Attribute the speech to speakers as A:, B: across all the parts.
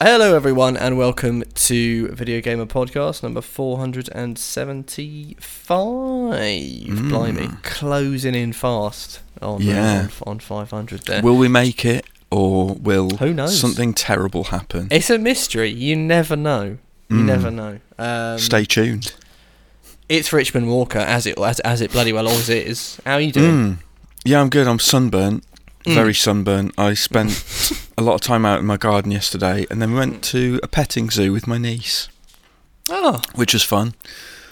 A: Hello, everyone, and welcome to Video Gamer Podcast number 475. Blimey, closing in fast on, uh,
B: Yeah.
A: on, on 500 there.
B: Will we make it, or will
A: Who knows?
B: something terrible happen?
A: it's a mystery. You never know. You
B: Mm.
A: never know. Um,
B: Stay tuned.
A: It's Richmond Walker, as it as, as it bloody well always is. How are you doing?
B: Mm. Yeah, I'm good. I'm sunburnt.
A: Mm.
B: Very sunburnt. I spent a lot of time out in my garden yesterday, and then we went to a petting zoo with my niece,
A: Oh,
B: which was fun.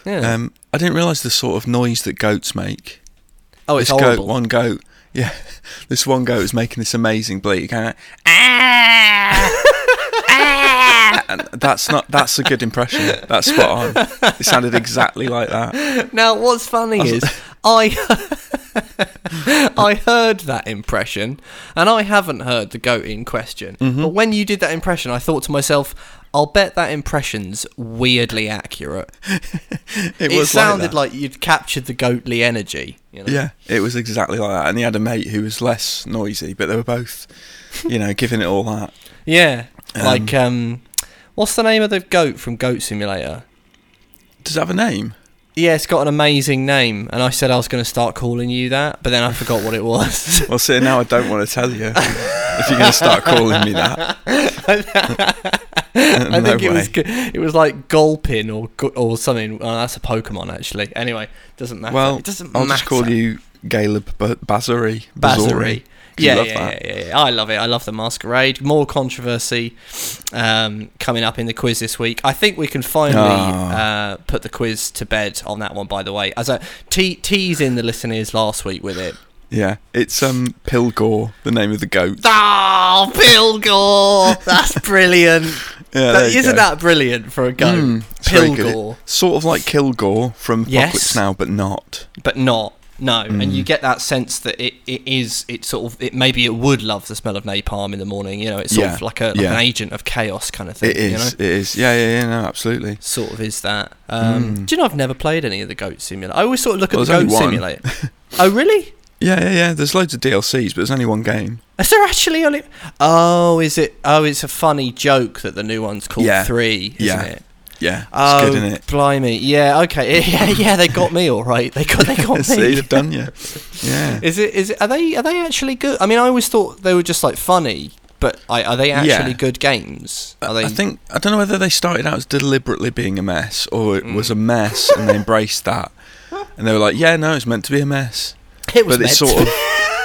A: yeah.
B: Um, I didn't realise the sort of noise that goats make.
A: oh, it's
B: this
A: horrible.
B: goat, one goat, yeah, this one goat was making this amazing bleat, kind of. "Ah, And that's not. That's a good impression. That's spot on. It sounded exactly like that.
A: Now, what's funny is I I heard that impression, and I haven't heard the goat in question.
B: Mm-hmm.
A: But when you did that impression, I thought to myself, "I'll bet that impression's weirdly accurate."
B: It,
A: It,
B: was
A: sounded
B: like,
A: like, you'd captured the goatly energy. You know?
B: Yeah, it was exactly like that. And he had a mate who was less noisy, but they were both, you know, giving it all that.
A: yeah.
B: Um,
A: like, um, what's the name of the goat from Goat Simulator?
B: Does it have a name?
A: Yeah, it's got an amazing name, and I said I was going to start calling you that, but then I forgot what it was.
B: Well, see, now I don't want to tell you if you're going to start calling me that.
A: I
B: no
A: think it
B: way.
A: was it was like Gulpin or or something. Oh, that's a Pokemon actually. Anyway, doesn't matter.
B: Well,
A: it doesn't
B: I'll
A: matter.
B: just call you Caleb B- Bazari.
A: Bazari. Yeah,
B: love
A: yeah,
B: that.
A: yeah, yeah, yeah. I love it. I love the masquerade. More controversy um, coming up in the quiz this week. I think we can finally
B: Ah.
A: uh, put the quiz to bed on that one. By the way, as a te- teasing the listeners last week with it.
B: Yeah, it's um Pilgor, the name of the goat.
A: Oh, Pilgor! That's brilliant.
B: Yeah,
A: That- isn't
B: go.
A: that brilliant for a goat?
B: Mm, it's very good.
A: Pilgor.
B: Sort of like Kilgore from
A: Yes.
B: Now, but not.
A: but not no and
B: Mm.
A: you get that sense that it, it is it sort of it maybe it would love the smell of napalm in the morning you know it's sort
B: Yeah,
A: of like a like
B: yeah.
A: an agent of chaos kind of thing
B: It is.
A: you know
B: It is. Yeah, yeah, yeah. No, absolutely.
A: sort of is that um,
B: Mm.
A: do you know I've never played any of the goat simulator I always sort of look
B: Well,
A: at the goat simulator oh really
B: Yeah, yeah, yeah. There's loads of DLCs, but there's only one game.
A: is there actually only oh is it oh it's a funny joke that the new one's called
B: Yeah.
A: three isn't
B: Yeah.
A: it
B: Yeah, it's
A: oh
B: good, isn't it?
A: blimey yeah okay yeah yeah they got me all right they got they got
B: See,
A: me
B: they've done you. Yeah.
A: Is it? Is it? Are they? Are they actually good? I mean, I always thought they were just like funny, but I, are they actually
B: Yeah.
A: good games? Are they?
B: I think I don't know whether they started out as deliberately being a mess or it
A: Mm.
B: was a mess and they embraced that. And they were like, "Yeah, no, it's meant to be a mess."
A: it was
B: but it's sort of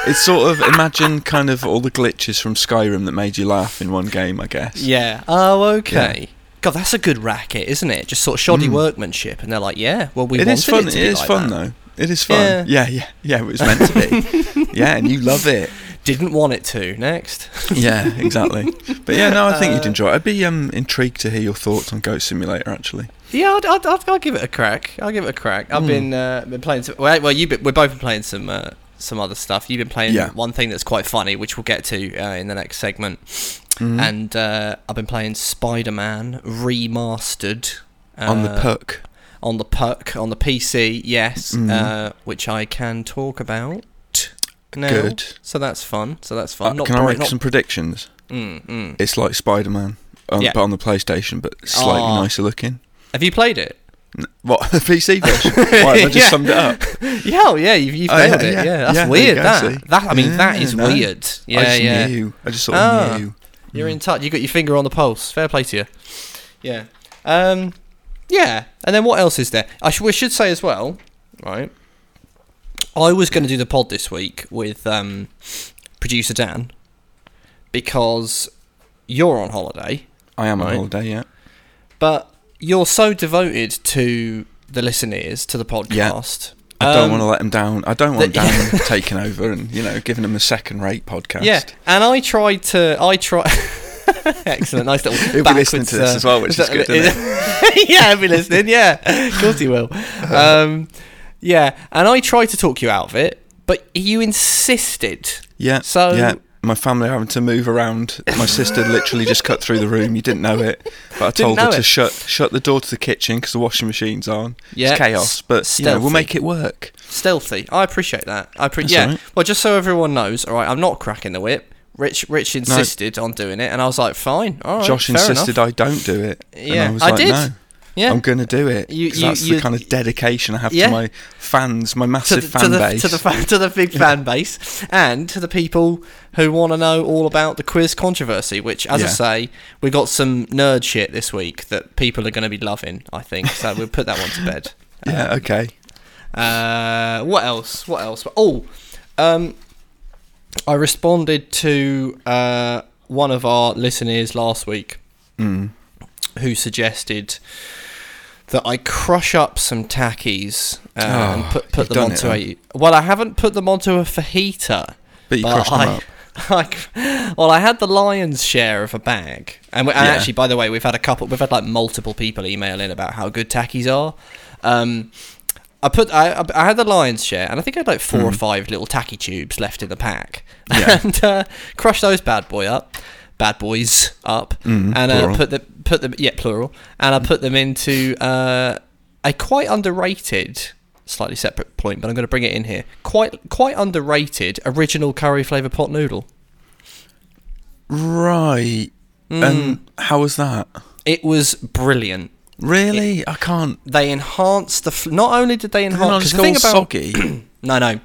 B: it's sort of imagine kind of all the glitches from Skyrim that made you laugh in one game, I guess.
A: yeah. Oh, okay. God, that's a good racket, isn't it? Just sort of shoddy
B: Mm.
A: workmanship, and they're like, yeah, well, we
B: it
A: wanted
B: is fun.
A: it
B: It
A: to be
B: is
A: like
B: fun
A: that.
B: though. It is fun. Yeah, yeah, yeah. It was meant to be. yeah, and you love it.
A: Didn't want it to. Next.
B: Yeah, exactly. But yeah, no, I think you'd
A: Uh,
B: enjoy it. I'd be um, intrigued to hear your thoughts on Goat Simulator. Actually,
A: Yeah, I'll, I'll, I'll, I'll give it a crack. I'll give it a crack. I've
B: Mm.
A: been uh, been playing some. Well, well you been, we're both been playing some uh, some other stuff. You've been playing
B: Yeah.
A: one thing that's quite funny, which we'll get to uh, in the next segment.
B: Mhm.
A: And uh, I've been playing Spider Man remastered
B: on the
A: uh,
B: puck.
A: on the puck on the PC. Yes,
B: Mhm.
A: uh, which I can talk about. Now.
B: Good.
A: So that's fun. So that's
B: Uh,
A: fun. not
B: can I make
A: not-
B: some predictions?
A: Mm, mm.
B: It's like Spider Man, on,
A: Yeah.
B: but on the PlayStation, but slightly
A: Aw.
B: nicer looking.
A: Have you played it?
B: What the PC version? Why have I just
A: Yeah.
B: summed it up?
A: Yeah, oh, yeah, you've, you've
B: Oh,
A: nailed
B: yeah,
A: it.
B: yeah.
A: That's
B: Yeah,
A: weird. that, that, I mean, that is
B: no.
A: weird.
B: I
A: Yeah,
B: just
A: yeah.
B: knew. I just sort of knew.
A: You're
B: Mm.
A: in touch. You got your finger on the pulse. Fair play to you. Yeah. Um. Yeah. And then what else is there? I sh- we should say as well, right? I was going to do the pod this week with um, producer Dan because you're on holiday,
B: I am
A: Right.
B: on holiday, yeah.
A: but you're so devoted to the listeners to the podcast.
B: I don't
A: Um,
B: want to let them down. I don't want
A: the-
B: Dan taking over and you know giving them a second-rate podcast.
A: Yeah, and I tried to. I try. Excellent, nice little.
B: He'll be listening to this
A: uh,
B: as well, which is good, isn't
A: yeah, he'll be listening. Yeah, of course he will. Um, yeah, and I tried to talk you out of it, but you insisted.
B: yeah.
A: So-
B: yeah, my family having to move around. My sister literally just cut through the room. You didn't know it, but I told her
A: know
B: to shut shut the door to the kitchen because the washing machine's on.
A: Yeah,
B: it's chaos, but you know, we'll make it work.
A: Stealthy. I appreciate that. I pre-
B: That's
A: yeah.
B: alright.
A: Well, just so everyone knows, all right, I'm not cracking the whip. Rich Rich insisted on doing it, and I was like, fine, all right.
B: Josh insisted
A: enough.
B: I don't do it. and
A: Yeah,
B: I was
A: I
B: like,
A: did.
B: No,
A: Yeah,
B: I'm going to do it.
A: You- you-
B: that's
A: you-
B: the kind of dedication I have
A: Yeah.
B: to my fans, my
A: to
B: massive
A: the,
B: fan
A: to the,
B: base.
A: to the to the big fan base, and to the people who want to know all about the quiz controversy. Which, as I say, we got some nerd shit this week that people are going to be loving. I think so. We'll put that one to bed.
B: yeah, okay.
A: Uh, what else? What else? Oh, um, I responded to uh, one of our listeners last week
B: Mm.
A: who suggested that I crush up some Takis uh, and
B: Oh,
A: put, put them onto
B: it,
A: a. Well, I haven't put them onto a fajita.
B: But you
A: but
B: crushed them
A: I,
B: up.
A: I, well, I had the lion's share of a bag, and, we, and
B: Yeah.
A: actually, by the way, we've had a couple. We've had like multiple people email in about how good Takis are. Um, I put I, I- had the lion's share, and I think I had like four or five little tacky tubes left in the pack,
B: Hmm. Yeah.
A: and uh, crushed those bad boy up, bad boys up,
B: Mm,
A: and uh, put the put them yeah plural, and I put them into uh, a quite underrated. Slightly separate point, but I'm going to bring it in here. Quite, quite underrated original curry flavour pot noodle.
B: Right.
A: Mm.
B: And how was that?
A: It was brilliant.
B: Really? I can't.
A: They enhanced the. Fl- not only did they enhance.
B: just
A: the thing about
B: soggy?
A: no, no.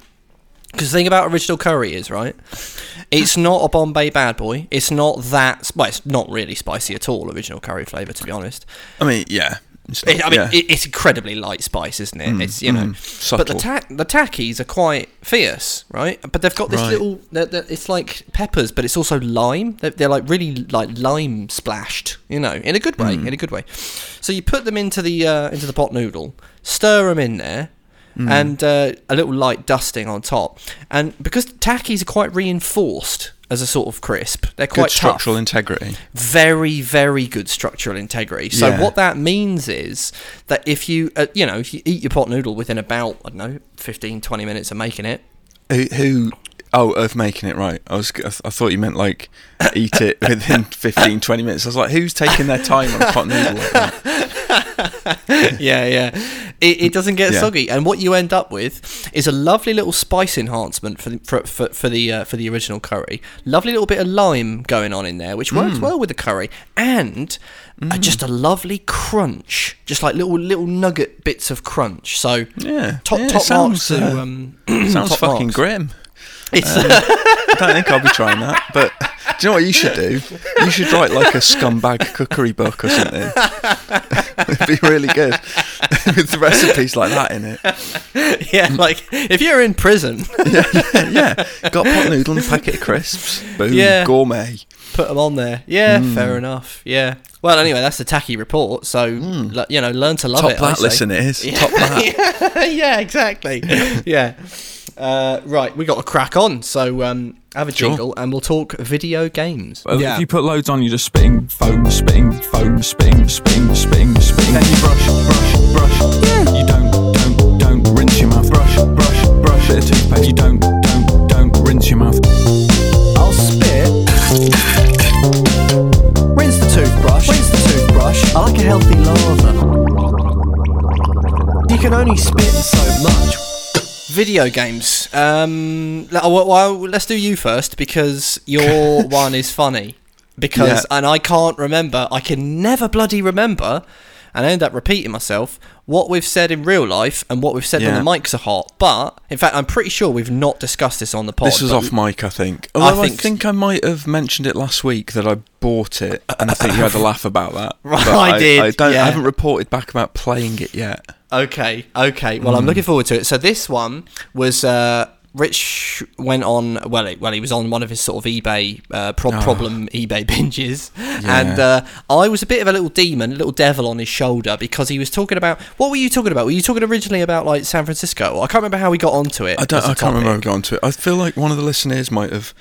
A: Because the thing about original curry is right. It's not a Bombay bad boy. It's not that. Well, it's not really spicy at all. Original curry flavour, to be honest.
B: I mean, yeah.
A: It, I mean,
B: yeah.
A: it, it's incredibly light spice, isn't it? it's you know,
B: mm,
A: but the ta- the Takis are quite fierce, right? But they've got this
B: Right.
A: little. They're, they're, it's like peppers, but it's also lime. They're, they're like really like lime splashed, you know, in a good way.
B: Mm.
A: In a good way. So you put them into the uh, into the pot noodle, stir them in there.
B: Mm.
A: And uh, a little light dusting on top, and because Takis are quite reinforced as a sort of crisp, they're
B: Good
A: quite tough
B: structural integrity.
A: very very good structural integrity so
B: Yeah.
A: what that means is that if you uh, you know if you eat your pot noodle within about i don't know 15 20 minutes of making it
B: Who, who? Oh, of making it right. I was. I th- I thought you meant like eat it within 15, 20 minutes. I was like, who's taking their time on a pot noodle like?
A: yeah yeah it, it doesn't get
B: Yeah.
A: soggy and what you end up with is a lovely little spice enhancement for the, for, for, for the uh, for the original curry lovely little bit of lime going on in there which works well with the curry and uh, just a lovely crunch just like little little nugget bits of crunch so
B: Yeah.
A: top
B: yeah,
A: top marks
B: sounds,
A: to
B: uh,
A: um
B: sounds fucking
A: marks.
B: grim.
A: It's
B: I don't think I'll be trying that. But do you know what you should do? You should write like a scumbag cookery book or something. It'd be really good with the recipes like that in it.
A: yeah, like if you're in prison,
B: Yeah, yeah, yeah. Got pot noodle and a packet of crisps. Boom,
A: Yeah.
B: gourmet.
A: put them on there. Yeah,
B: Mm.
A: fair enough. Yeah. Well, anyway, that's the tacky report. So le- you know, learn to love
B: Top
A: it. I
B: that, listen, it is.
A: Yeah.
B: Top that.
A: yeah, exactly. yeah. Uh, right, we got to crack on. So um, have a
B: Sure.
A: jingle, and we'll talk video games.
C: Well,
D: Yeah.
C: If you put loads on, you're just spitting foam, spitting foam, spitting, spitting, spitting, spitting. Then you brush, brush, brush. Yeah. You don't, don't, don't rinse your mouth. Brush, brush, brush. Bit of toothpaste. You don't, don't, don't rinse your mouth.
D: I'll spit. Rinse the toothbrush. Rinse the toothbrush. I like a healthy lather. You can only spit so much.
A: Video games. Um, well, well, let's do you first because your one is funny. Because
B: Yeah.
A: and I can't remember. I can never bloody remember, and I end up repeating myself what we've said in real life and what we've said
B: Yeah.
A: when the mics are hot. But in fact, I'm pretty sure we've not discussed this on the pod.
B: This was off mic, I think. Although I
A: think
B: think,
A: s-
B: I might have mentioned it last week that I bought it, and I think you had a laugh about that.
A: Right,
B: But
A: I did,
B: I, don't,
A: yeah.
B: I haven't reported back about playing it yet.
A: Okay, okay. Well,
B: Hmm.
A: I'm looking forward to it. So this one was uh, Rich went on. Well, he, well, he was on one of his sort of eBay uh, pro-
B: Oh.
A: problem eBay binges, and uh, I was a bit of a little demon, a little devil on his shoulder because he was talking about. What were you talking about? Were you talking originally about like San Francisco? I can't remember how we got onto it.
B: I don't. I can't remember how we got onto it. I feel like one of the listeners might have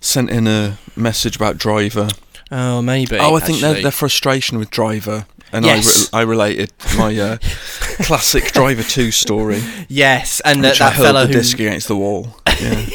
B: sent in a message about Driver.
A: Oh, maybe.
B: oh, I think their, their frustration with Driver, and
A: Yes.
B: I, re- I related my uh, classic Driver Two story,
A: yes, and that, that
B: hurled the
A: who
B: disc against the wall. Yeah.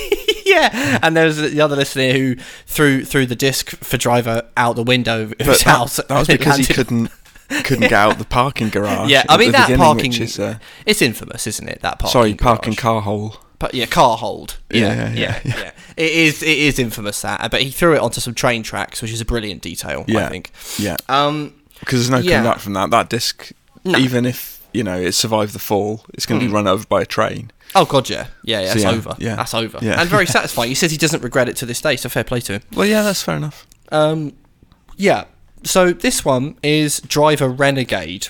A: yeah, and there was the other listener who threw threw the disc for driver out the window of his
B: But
A: house.
B: that, that was because he couldn't couldn't get out the parking garage.
A: Yeah, I mean that parking.
B: Is, uh,
A: it's infamous, isn't it? That parking.
B: sorry, parking car hole.
A: but yeah, car hold. Yeah,
B: Yeah,
A: yeah,
B: yeah,
A: yeah. It is, it is infamous that, but he threw it onto some train tracks, which is a brilliant detail.
B: Yeah, I
A: think.
B: Yeah.
A: Um,
B: Because there's no
A: Yeah.
B: coming back from that. That disc,
A: No.
B: even if you know it survived the fall, it's going to be run over by a train.
A: oh god, yeah, yeah, yeah,
B: So
A: it's
B: yeah,
A: over.
B: yeah,
A: that's over.
B: yeah.
A: And very satisfying. He says he doesn't regret it to this day, so fair play to him.
B: Well, yeah, that's fair enough.
A: Um, yeah. So this one is Driver Renegade.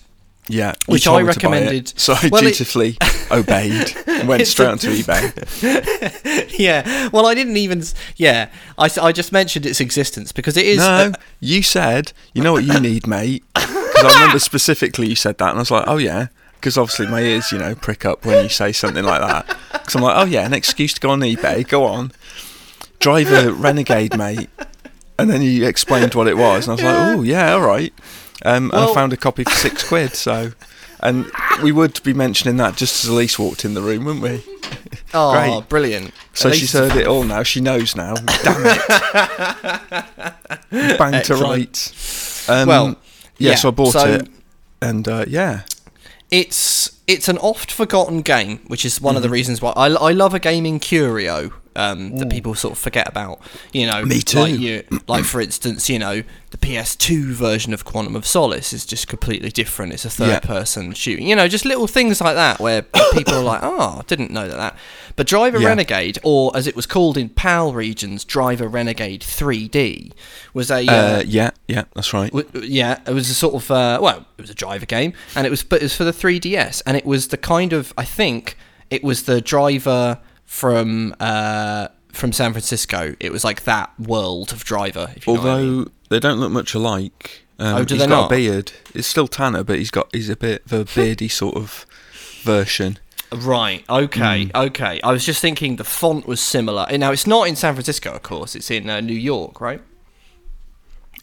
B: Yeah,
A: Which I
B: me to buy it,
A: recommended-
B: so I
A: Well, it-
B: dutifully obeyed and went straight
A: a-
B: onto eBay.
A: yeah. Well, I didn't even. Yeah, I just mentioned its existence because it is.
B: No, you said, you know what you need, mate. Because I remember specifically you said that, and I was like, oh yeah, because obviously my ears, you know, prick up when you say something like that. Because I'm like, oh yeah, an excuse to go on eBay. Go on, Driver Renegade, mate. And then you explained what it was, and I was like, oh yeah, all right. Um, and I found a copy for six quid. So, and we would be mentioning that just as Elise walked in the room, wouldn't we?
A: oh,
B: great.
A: brilliant.
B: So
A: At
B: she's heard it all now. She knows now. Damn it! Bang to rights. Um,
A: Well,
B: yeah,
A: yeah,
B: So I bought
A: so-
B: it, and uh, yeah,
A: It's it's an oft forgotten game, which is one of
B: Mm-hmm.
A: the reasons why I, I love a gaming curio um, that people sort of forget about. You know,
B: Me too.
A: Like, you, like for instance, you know, the PS2 version of Quantum of Solace is just completely different. It's a third-person shooting. You know, just little things like that where people are like, "Oh, I didn't know that." that. But Driver
B: Yeah.
A: Renegade, or as it was called in PAL regions, Driver Renegade 3D, was a
B: uh, yeah, yeah, that's right.
A: W- yeah, it was a sort of uh, well, it was a driver game, and it was but it was for the 3DS, and it was the kind of I think it was the driver from uh, from San Francisco. It was like that world of driver. If you know I mean.
B: Although they don't look much alike. Um,
A: Oh, do
B: he's
A: they
B: got
A: not?
B: a beard. It's still Tanner, but he's got he's a bit of a beardy sort of version.
A: Right. Okay.
B: Mm.
A: Okay. I was just thinking the font was similar. Now it's not in San Francisco, of course. It's in uh, New York, right?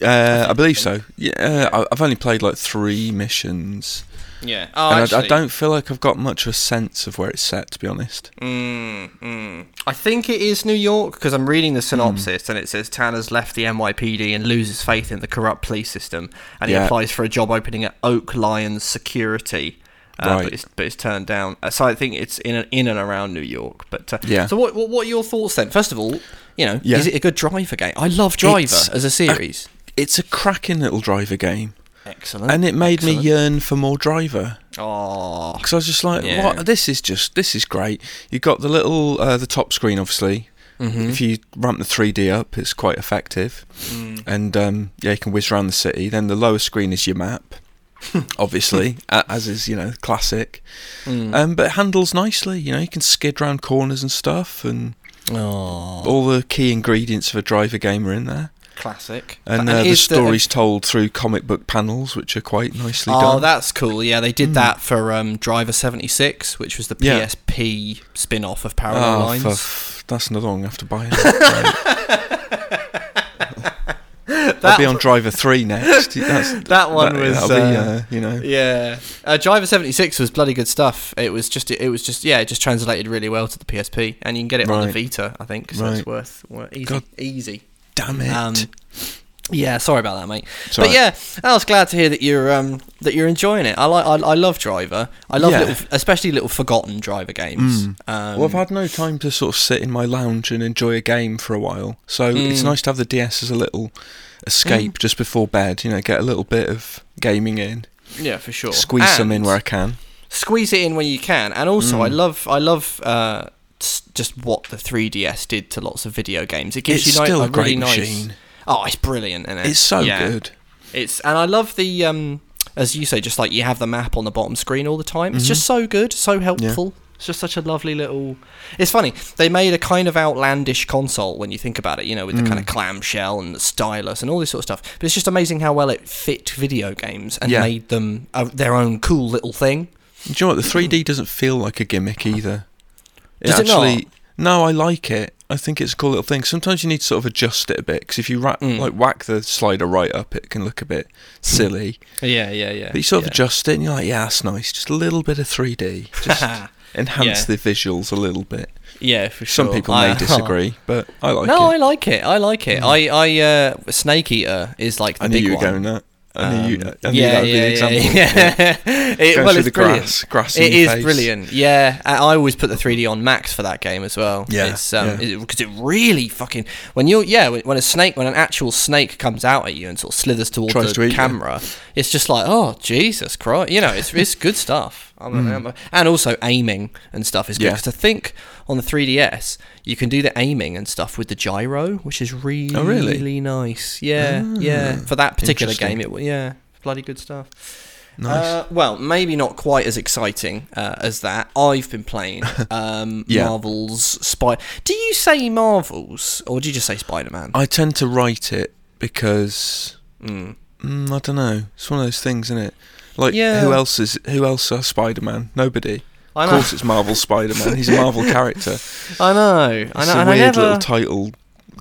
B: Uh, I believe so. Yeah, I- I've only played like three missions,
A: Yeah. Oh,
B: and I, I don't feel like I've got much of a sense of where it's set. To be honest.
A: Mm, mm. I think it is New York because I'm reading the
B: Hmm.
A: synopsis and it says Tanner's left the NYPD and loses faith in the corrupt police system, and he
B: Yeah.
A: applies for a job opening at Oak Lions Security. Uh,
B: Right.
A: but, it's, but it's turned down. Uh, So I think it's in and in and around New York. But uh,
B: Yeah.
A: So what, what what are your thoughts then? First of all, you know,
B: Yeah.
A: is it a good driver game? I love Driver
B: It's
A: as a series.
B: It's a cracking little driver game,
A: Excellent.
B: and it made
A: Excellent.
B: me yearn for more driver.
A: Oh,
B: Because I was just like,
A: Yeah.
B: what? This is just, this is great. You've got the little, uh, the top screen, obviously.
A: Mm-hmm.
B: If you ramp the 3D up, it's quite effective.
A: Mm.
B: And um, yeah, you can whiz around the city. Then the lower screen is your map, obviously, as is, you know, classic.
A: Mm.
B: Um, but it handles nicely. You know, you can skid round corners and stuff. And
A: oh,
B: all the key ingredients of a driver game are in there.
A: Classic.
B: And, uh, the
A: is
B: story's told through comic book panels, which are quite nicely
A: Oh,
B: done.
A: Oh, that's cool. Yeah, they did that for um, Driver 76, which was the
B: Yeah.
A: PSP spin off of Parallel
B: Oh,
A: Lines.
B: f- that's another one I have to buy. Right. I'll be on Driver Three next. That's,
A: That one was,
B: that'll be,
A: uh,
B: uh, you know,
A: Yeah, uh, Driver 76 was bloody good stuff. It was just, it was just, yeah, it just translated really well to the PSP, and you can get it on the Vita, I think. So
B: Right.
A: it's worth, worth easy,
B: God.
A: easy.
B: Damn it.
A: Um, yeah, sorry about that, mate.
B: It's
A: but yeah, I was glad to hear that you're um that you're enjoying it. I like I, I love Driver. I love
B: Yeah.
A: little, especially little forgotten Driver games. Um,
B: well, I've had no time to sort of sit in my lounge and enjoy a game for a while, so it's
A: Mm.
B: nice to have the DS as a little escape just before bed. You know, get a little bit of gaming in,
A: yeah, for sure.
B: squeeze some in where I can.
A: squeeze it in when you can. And also,
B: Mm.
A: I love, I love uh, just what the 3DS did to lots of video games. It gives
B: It's
A: you
B: still
A: a
B: a great
A: really nice.
B: machine.
A: Oh, it's brilliant, isn't it?
B: It's so
A: Yeah.
B: good.
A: It's and I love the um, as you say, just like you have the map on the bottom screen all the time. It's
B: Mhm.
A: just so good, so helpful. It's just such a lovely little. It's funny they made a kind of outlandish console when you think about it. You know, with the kind
B: Mm.
A: of clamshell and the stylus and all this sort of stuff. But it's just amazing how well it fit video games and
B: Yeah.
A: made them uh, their own cool little thing.
B: Do you know what? The 3D doesn't feel like a gimmick either.
A: Does it not?
B: actually, No, I like it. I think it's a cool little thing. Sometimes you need to sort of adjust it a bit because if you ra-
A: Mm.
B: like whack the slider right up, it can look a bit silly.
A: Yeah, yeah, yeah.
B: But you sort of adjust it, and you're like, yeah, that's nice. Just a little bit of 3D, just enhance
A: Yeah.
B: the visuals a little bit.
A: Yeah, for sure.
B: Some people
A: I-
B: may disagree, but I like
A: no,
B: it.
A: No, I like it. I like it. I, I, uh, Snake Eater is like the
B: I knew
A: big
B: you were
A: one.
B: going that. I knew you.
A: Um,
B: I knew that would be the example.
A: yeah. It-
B: Going
A: well, it's brilliant.
B: grass, in
A: It is
B: face.
A: brilliant. Yeah, I I always put the 3D on max for that game as well.
B: Yeah,
A: it's um
B: yeah.
A: because it, really fucking when you're yeah when, when a snake when an actual snake comes out at you and sort of slithers towards
B: Tries to
A: the
B: you.
A: camera, it's just like oh Jesus Christ, you know it's it's good stuff. I mean, um, and also aiming and stuff is good
B: Mm. Yeah.
A: because I think on the 3DS you can do the aiming and stuff with the gyro, which is really
B: Oh, really?
A: nice. Yeah, yeah. For that particular game, it yeah, bloody good stuff.
B: Nice.
A: Uh, well, maybe not quite as exciting uh, as that. I've been playing um,
B: Yeah.
A: Marvel's Spider. Do you say Marvels or do you just say Spider Man?
B: I tend to write it because
A: Mm.
B: mm, I don't know. It's one of those things, isn't it? Like
A: Yeah.
B: who else is who else are Spider Man? Nobody.
A: I
B: Of course, it's Marvel Spider Man. He's a Marvel character.
A: I know.
B: It's
A: I know.
B: a weird
A: never,
B: little title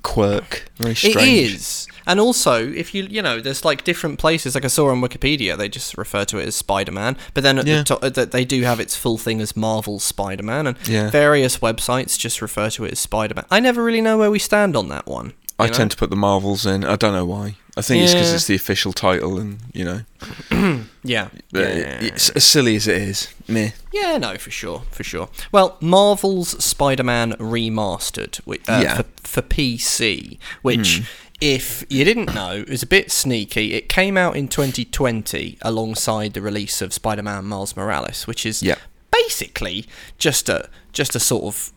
B: quirk. Very strange.
A: It is. And also, if you you know, there's like different places. Like I saw on Wikipedia, they just refer to it as Spider-Man. But then at
B: Yeah.
A: the top, uh, th- they do have its full thing as Marvel Spider-Man, and
B: Yeah.
A: various websites just refer to it as Spider-Man. I never really know where we stand on that one.
B: I
A: know?
B: tend to put the Marvels in. I don't know why. I think it's because it's the official title, and you know,
A: yeah, yeah.
B: it's as silly as it is. Meh.
A: Yeah, no, for sure, for sure. Well, Marvel's Spider-Man remastered uh,
B: Yeah.
A: for, for PC, which, if you didn't know, is a bit sneaky. It came out in 2020 alongside the release of Spider-Man Miles Morales, which is
B: Yeah.
A: basically just a just a sort of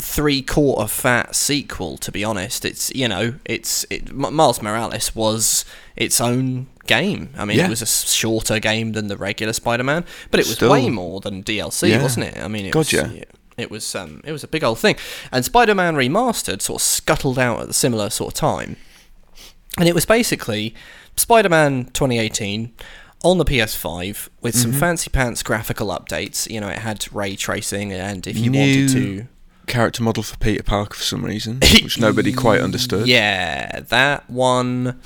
A: three quarter fat sequel to be honest it's you know it's it, M- miles morales was its own game i mean
B: Yeah.
A: it was a shorter game than the regular spider-man but it was
B: Still.
A: way more than dlc
B: Yeah.
A: wasn't it i mean it
B: God,
A: was, it was um it was a big old thing and spider-man remastered sort of scuttled out at the similar sort of time and it was basically Spider-Man 2018 on the PS5 with some
B: Mm-hmm.
A: fancy pants graphical updates. You know, it had ray tracing, and if you
B: New
A: wanted to,
B: Character model for Peter Parker for some reason, which nobody quite understood.
A: yeah, that one.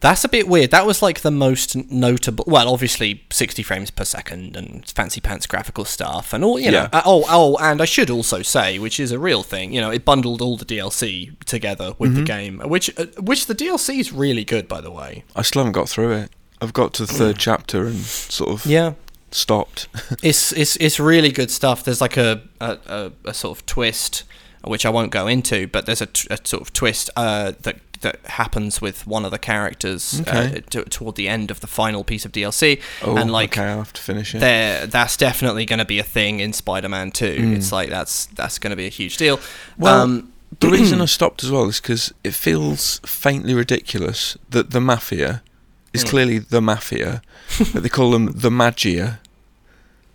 A: That's a bit weird. That was like the most notable. Well, obviously, 60 frames per second and fancy pants graphical stuff, and all you know.
B: Yeah.
A: oh, oh, and I should also say, which is a real thing. You know, it bundled all the DLC together with
B: Mm-hmm.
A: the game, which uh, which the DLC is really good, by the way.
B: I still haven't got through it. I've got to the third chapter and sort of
A: Yeah,
B: stopped.
A: it's it's it's really good stuff. There's like a a, a, a sort of twist, which I won't go into, but there's a, t- a sort of twist uh, that that happens with one of the characters uh, t- toward the end of the final piece of DLC,
B: oh,
A: and like.
B: okay, I'll have to finish it.
A: That's definitely going to be a thing in Spider-Man 2. It's like that's that's going to be a huge deal.
B: Well,
A: um,
B: the reason I stopped as well is because it feels faintly ridiculous that the mafia is clearly the mafia, but they call them the Maggia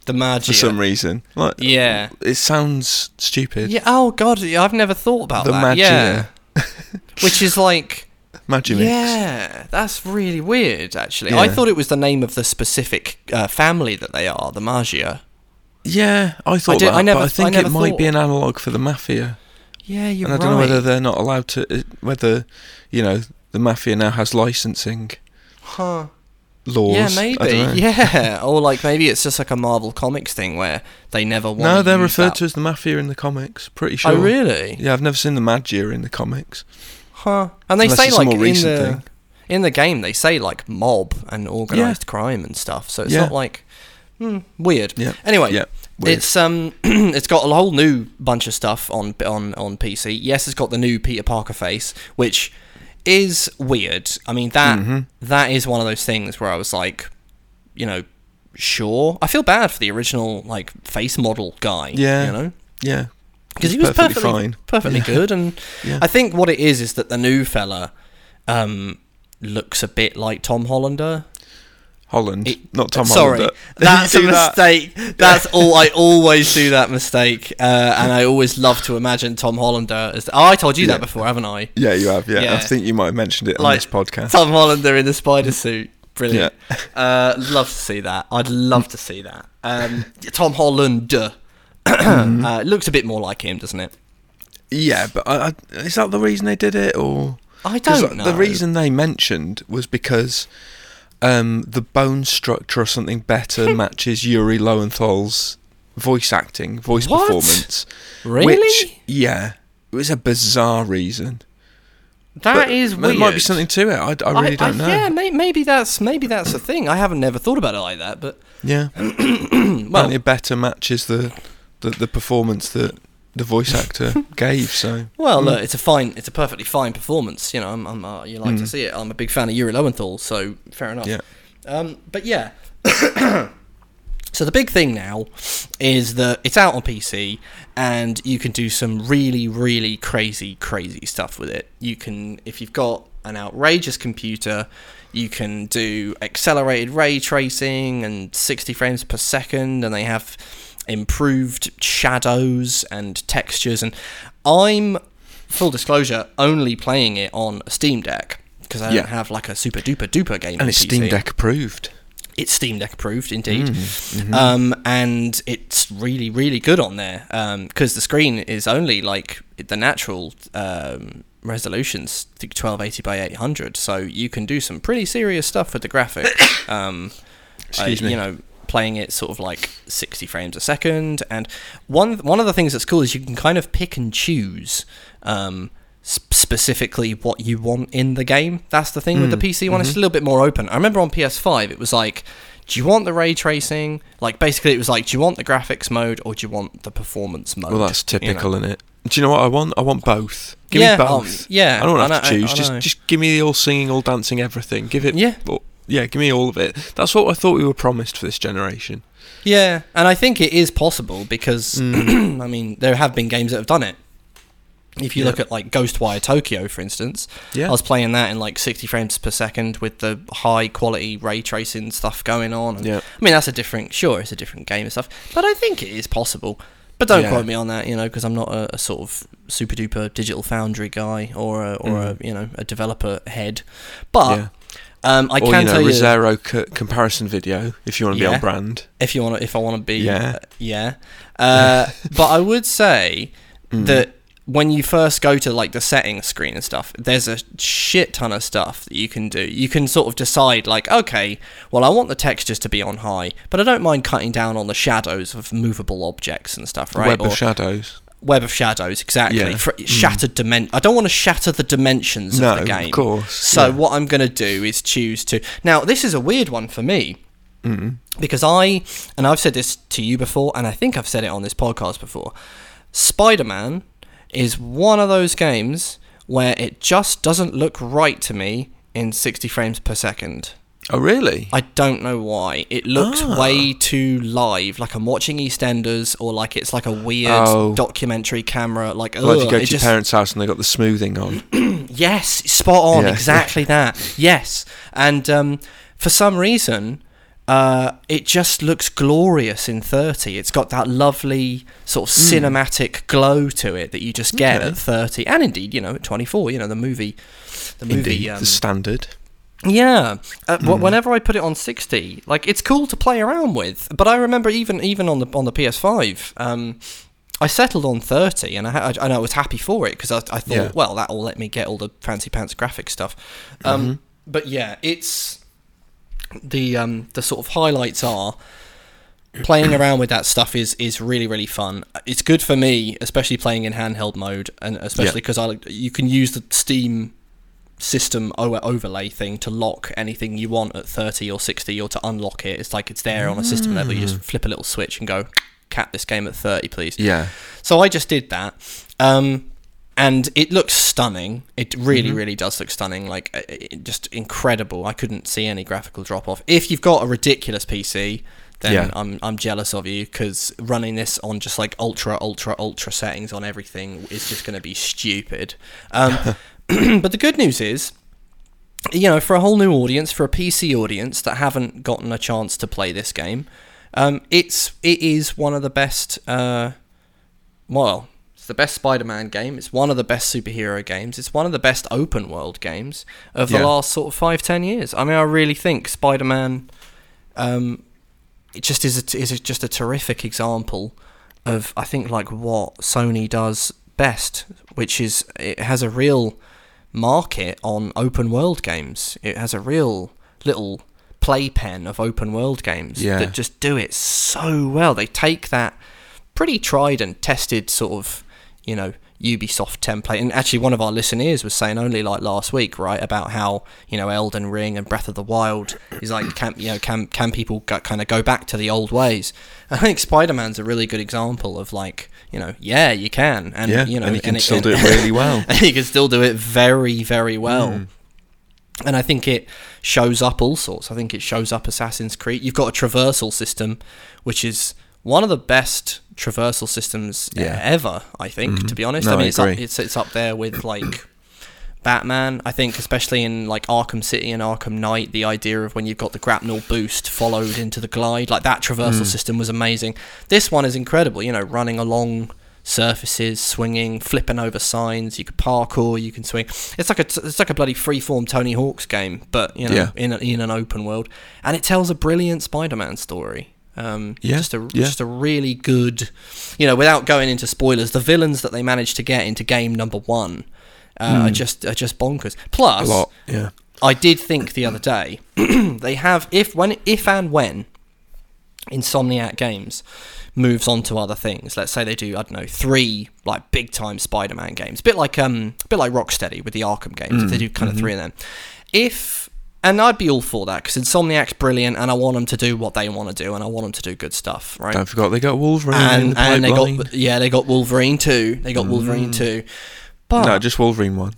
A: the Maggia.
B: for some reason. Like,
A: Yeah.
B: it sounds stupid.
A: Yeah. Oh God, I've never thought about that.
B: the
A: that.
B: Maggia,
A: Yeah. Which is like.
B: Magimix.
A: Yeah, that's really weird. Actually,
B: Yeah.
A: I thought it was the name of the specific uh, family that they are, the Maggia.
B: Yeah, I thought
A: did-
B: that,
A: I never-
B: but I
A: I
B: think
A: never
B: it might be an analog for the mafia,
A: Yeah, you're right.
B: and I don't know whether they're not allowed to, uh, whether you know the mafia now has licensing
A: huh?
B: Laws.
A: Yeah, maybe. Yeah, or like maybe it's just like a Marvel Comics thing where they never want.
B: No, they're referred
A: that.
B: to as the mafia in the comics. Pretty sure.
A: Oh, really?
B: Yeah, I've never seen the Maggia in the comics.
A: Huh? And they
B: Unless
A: say
B: it's a
A: like
B: more
A: in
B: recent
A: the
B: thing.
A: in the game they say like mob and organized crime and stuff. So it's
B: Yeah.
A: not like hmm, weird.
B: Yeah.
A: Anyway,
B: Yeah, weird.
A: it's um it's got a whole new bunch of stuff on on on PC. Yes, it's got the new Peter Parker face, which is weird. I mean that
B: Mm-hmm.
A: that is one of those things where I was like, you know, sure. I feel bad for the original like face model guy.
B: Yeah.
A: you know
B: Yeah,
A: because he was
B: perfectly
A: perfectly
B: fine.
A: perfectly
B: Yeah.
A: good, and
B: Yeah.
A: I think what it is is that the new fella um, looks a bit like Tom Hollander.
B: Holland,
A: It-
B: not Tom
A: Sorry,
B: Holland.
A: that's a
B: do that.
A: mistake. That's all. I always do that mistake, uh, and I always love to imagine Tom Hollander as. oh, I told you
B: Yeah.
A: that before, haven't I?
B: Yeah, you have. Yeah,
A: Yeah.
B: I think you might have mentioned it on
A: Like
B: this podcast.
A: Tom Hollander in the spider suit. Brilliant. Uh, love to see that. I'd love to see that. Um, Tom Holland.
B: Mm-hmm.
A: uh, looks a bit more like him, doesn't it?
B: yeah, but I, I, is that the reason they did it, or
A: I don't know.
B: the reason they mentioned was because um, the bone structure or something better matches Yuri Lowenthal's voice acting, voice
A: What?
B: performance.
A: Really?
B: Which, yeah, it was a bizarre reason.
A: That
B: But
A: is
B: There might be something to it. I, I really don't know.
A: Yeah, may, maybe that's maybe that's a thing. I haven't never thought about it like that, but
B: Yeah.
A: well,
B: Apparently, better matches the, the the performance that the voice actor gave. So
A: well,
B: Mm.
A: look, it's a fine, it's a perfectly fine performance. You know, I'm, I'm uh, you like to
B: Mm.
A: see it. I'm a big fan of Yuri Lowenthal, so fair enough.
B: Yeah.
A: Um, but yeah. so the big thing now is that it's out on PC and you can do some really, really crazy, crazy stuff with it. You can, if you've got an outrageous computer, you can do accelerated ray tracing and 60 frames per second, and they have improved shadows and textures. And I'm, full disclosure, only playing it on a Steam Deck because I
B: Yeah.
A: don't have like a super duper duper game.
B: and it's
A: PC.
B: Steam Deck approved.
A: It's Steam Deck approved, indeed.
B: Mm-hmm.
A: Um, and it's really, really good on there because the screen is only like the natural um, resolutions, I think 1280 by 800. So you can do some pretty serious stuff with the graphics. um,
B: Excuse
A: uh,
B: me.
A: You know, playing it sort of like 60 frames a second. And one one of the things that's cool is you can kind of pick and choose. Um, s- specifically what you want in the game that's the thing with
B: Mm,
A: the pc one it's
B: mm-hmm.
A: a little bit more open i remember on ps5 it was like do you want the ray tracing like basically it was like do you want the graphics mode or do you want the performance mode
B: Well, that's
A: you know?
B: typical, in it? Do you know what I want? I want both. Give
A: Yeah,
B: me
A: um,
B: both.
A: yeah,
B: I don't want to have
A: know-
B: to
A: I-
B: choose.
A: I
B: just, just give me the all singing, all dancing, everything. Give it.
A: Yeah.
B: all- yeah. Give me all of it. That's what I thought we were promised for this generation.
A: yeah and i think it is possible because
B: Mm.
A: i mean there have been games that have done it if you
B: Yeah.
A: look at like ghostwire tokyo for instance
B: Yeah.
A: i was playing that in like 60 frames per second with the high quality ray tracing stuff going on and
B: Yeah.
A: I mean, that's a different, sure, it's a different game and stuff, but I think it is possible. But don't
B: Yeah.
A: quote me on that, you know, because I'm not a, a sort of super duper digital foundry guy or a, or a you know a developer head. But
B: Mm.
A: Um, I
B: or
A: can
B: you know,
A: tell you
B: Rizero c- comparison video if you want to be on brand.
A: if you want to, if I want to be,
B: Yeah.
A: uh, yeah. Uh, but I would say
B: Mm.
A: that when you first go to like the settings screen and stuff, there's a shit ton of stuff that you can do. You can sort of decide like, okay, well, I want the textures to be on high, but I don't mind cutting down on the shadows of movable objects and stuff, right?
B: Web
A: Or-
B: of shadows.
A: Web of Shadows, exactly.
B: Yeah.
A: For shattered dimen. I don't want to shatter the dimensions
B: No,
A: of the game.
B: of course,
A: So
B: yeah.
A: what I'm going to do is choose to. Now this is a weird one for me
B: Mm.
A: because I and I've said this to you before, and I think I've said it on this podcast before. Spider-Man is one of those games where it just doesn't look right to me in 60 frames per second.
B: Oh, really?
A: I don't know why. It looks
B: Ah.
A: way too live, like I'm watching EastEnders, or like it's like a weird
B: Oh.
A: documentary camera. Like,
B: Well,
A: ugh,
B: you go to your
A: just-
B: parents' house and they got the smoothing on.
A: Yes, spot on,
B: Yeah.
A: exactly that. Yes, and um, for some reason, uh, it just looks glorious in 30. It's got that lovely sort of cinematic glow to it that you just get
B: Hmm. Okay.
A: at 30, and indeed, you know, at 24. You know, the movie, the movie.
B: Indeed,
A: Um,
B: the standard.
A: Yeah. Uh, wh- Whenever I put it on 60, like it's cool to play around with. But I remember even even on the on the PS5, um, I settled on 30, and I ha- and I was happy for it because I, I thought,
B: Yeah.
A: well, that will let me get all the fancy pants graphic stuff. Um,
B: Mm-hmm.
A: But yeah, it's the um, the sort of highlights are playing around with that stuff is is really really fun. It's good for me, especially playing in handheld mode, and especially because I you can use the Steam system overlay thing to lock anything you want at 30 or 60 or to unlock it. It's like it's there on a system level. You just flip a little switch and go, cap this game at 30, please.
B: Yeah.
A: So I just did that. Um, and it looks stunning. It really, really does look stunning. Like, uh, it, just incredible. I couldn't see any graphical drop off. If you've got a ridiculous PC, then
B: Yeah.
A: I'm I'm jealous of you because running this on just like ultra, ultra, ultra settings on everything is just going to be stupid. Um, but the good news is, you know, for a whole new audience, for a PC audience that haven't gotten a chance to play this game, um, it's it is one of the best. Uh, well, it's the best Spider-Man game. It's one of the best superhero games. It's one of the best open world games of the
B: Yeah.
A: last sort of five ten years. I mean, I really think Spider-Man. Um, it just is a, is a, just a terrific example of I think like what Sony does best, which is it has a real market on open world games. It has a real little playpen of open world games
B: Yeah.
A: that just do it so well. They take that pretty tried and tested sort of, you know, Ubisoft template. And actually, one of our listeners was saying only like last week, right, about how you know Elden Ring and Breath of the Wild is like can you know can can people go, kind of go back to the old ways? I think Spider Man's a really good example of like you know yeah you can and
B: Yeah,
A: you know
B: and you can
A: it-
B: still
A: and-
B: do it really well.
A: and you can still do it very very well.
B: Mm.
A: And I think it shows up all sorts. I think it shows up Assassin's Creed. You've got a traversal system, which is one of the best traversal systems uh,
B: Yeah. Mm-hmm.
A: ever. I think, to be honest.
B: No,
A: I mean,
B: I
A: it's up, it's it's up there with like Batman. I think, especially in like Arkham City and Arkham Knight, the idea of when you've got the grapnel boost followed into the glide, like that traversal
B: Mm.
A: system was amazing. This one is incredible. You know, running along surfaces, swinging, flipping over signs. You can parkour. You can swing. It's like a it's like a bloody freeform Tony Hawk's game, but you know,
B: Yeah.
A: in a, in an open world, and it tells a brilliant Spider-Man story. Um,
B: Yeah,
A: just a
B: yeah.
A: just a really good, you know, without going into spoilers, the villains that they managed to get into game number one uh, are just are just bonkers.
B: Hmm.
A: Plus,
B: lot. Yeah.
A: I did think the other day they have if when if and when Insomniac Games moves on to other things. Let's say they do I don't know three like big time Spider-Man games, a bit like um a bit like Rocksteady with the Arkham games. If they do kind of three of them, if and I'd be all for that because Insomniac's brilliant, and I want them to do what they want to do, and I want them to do good stuff, right?
B: Don't forget they got Wolverine in
A: and
B: the
A: and they got yeah they got Wolverine too. They got Wolverine too. But
B: no, just Wolverine one.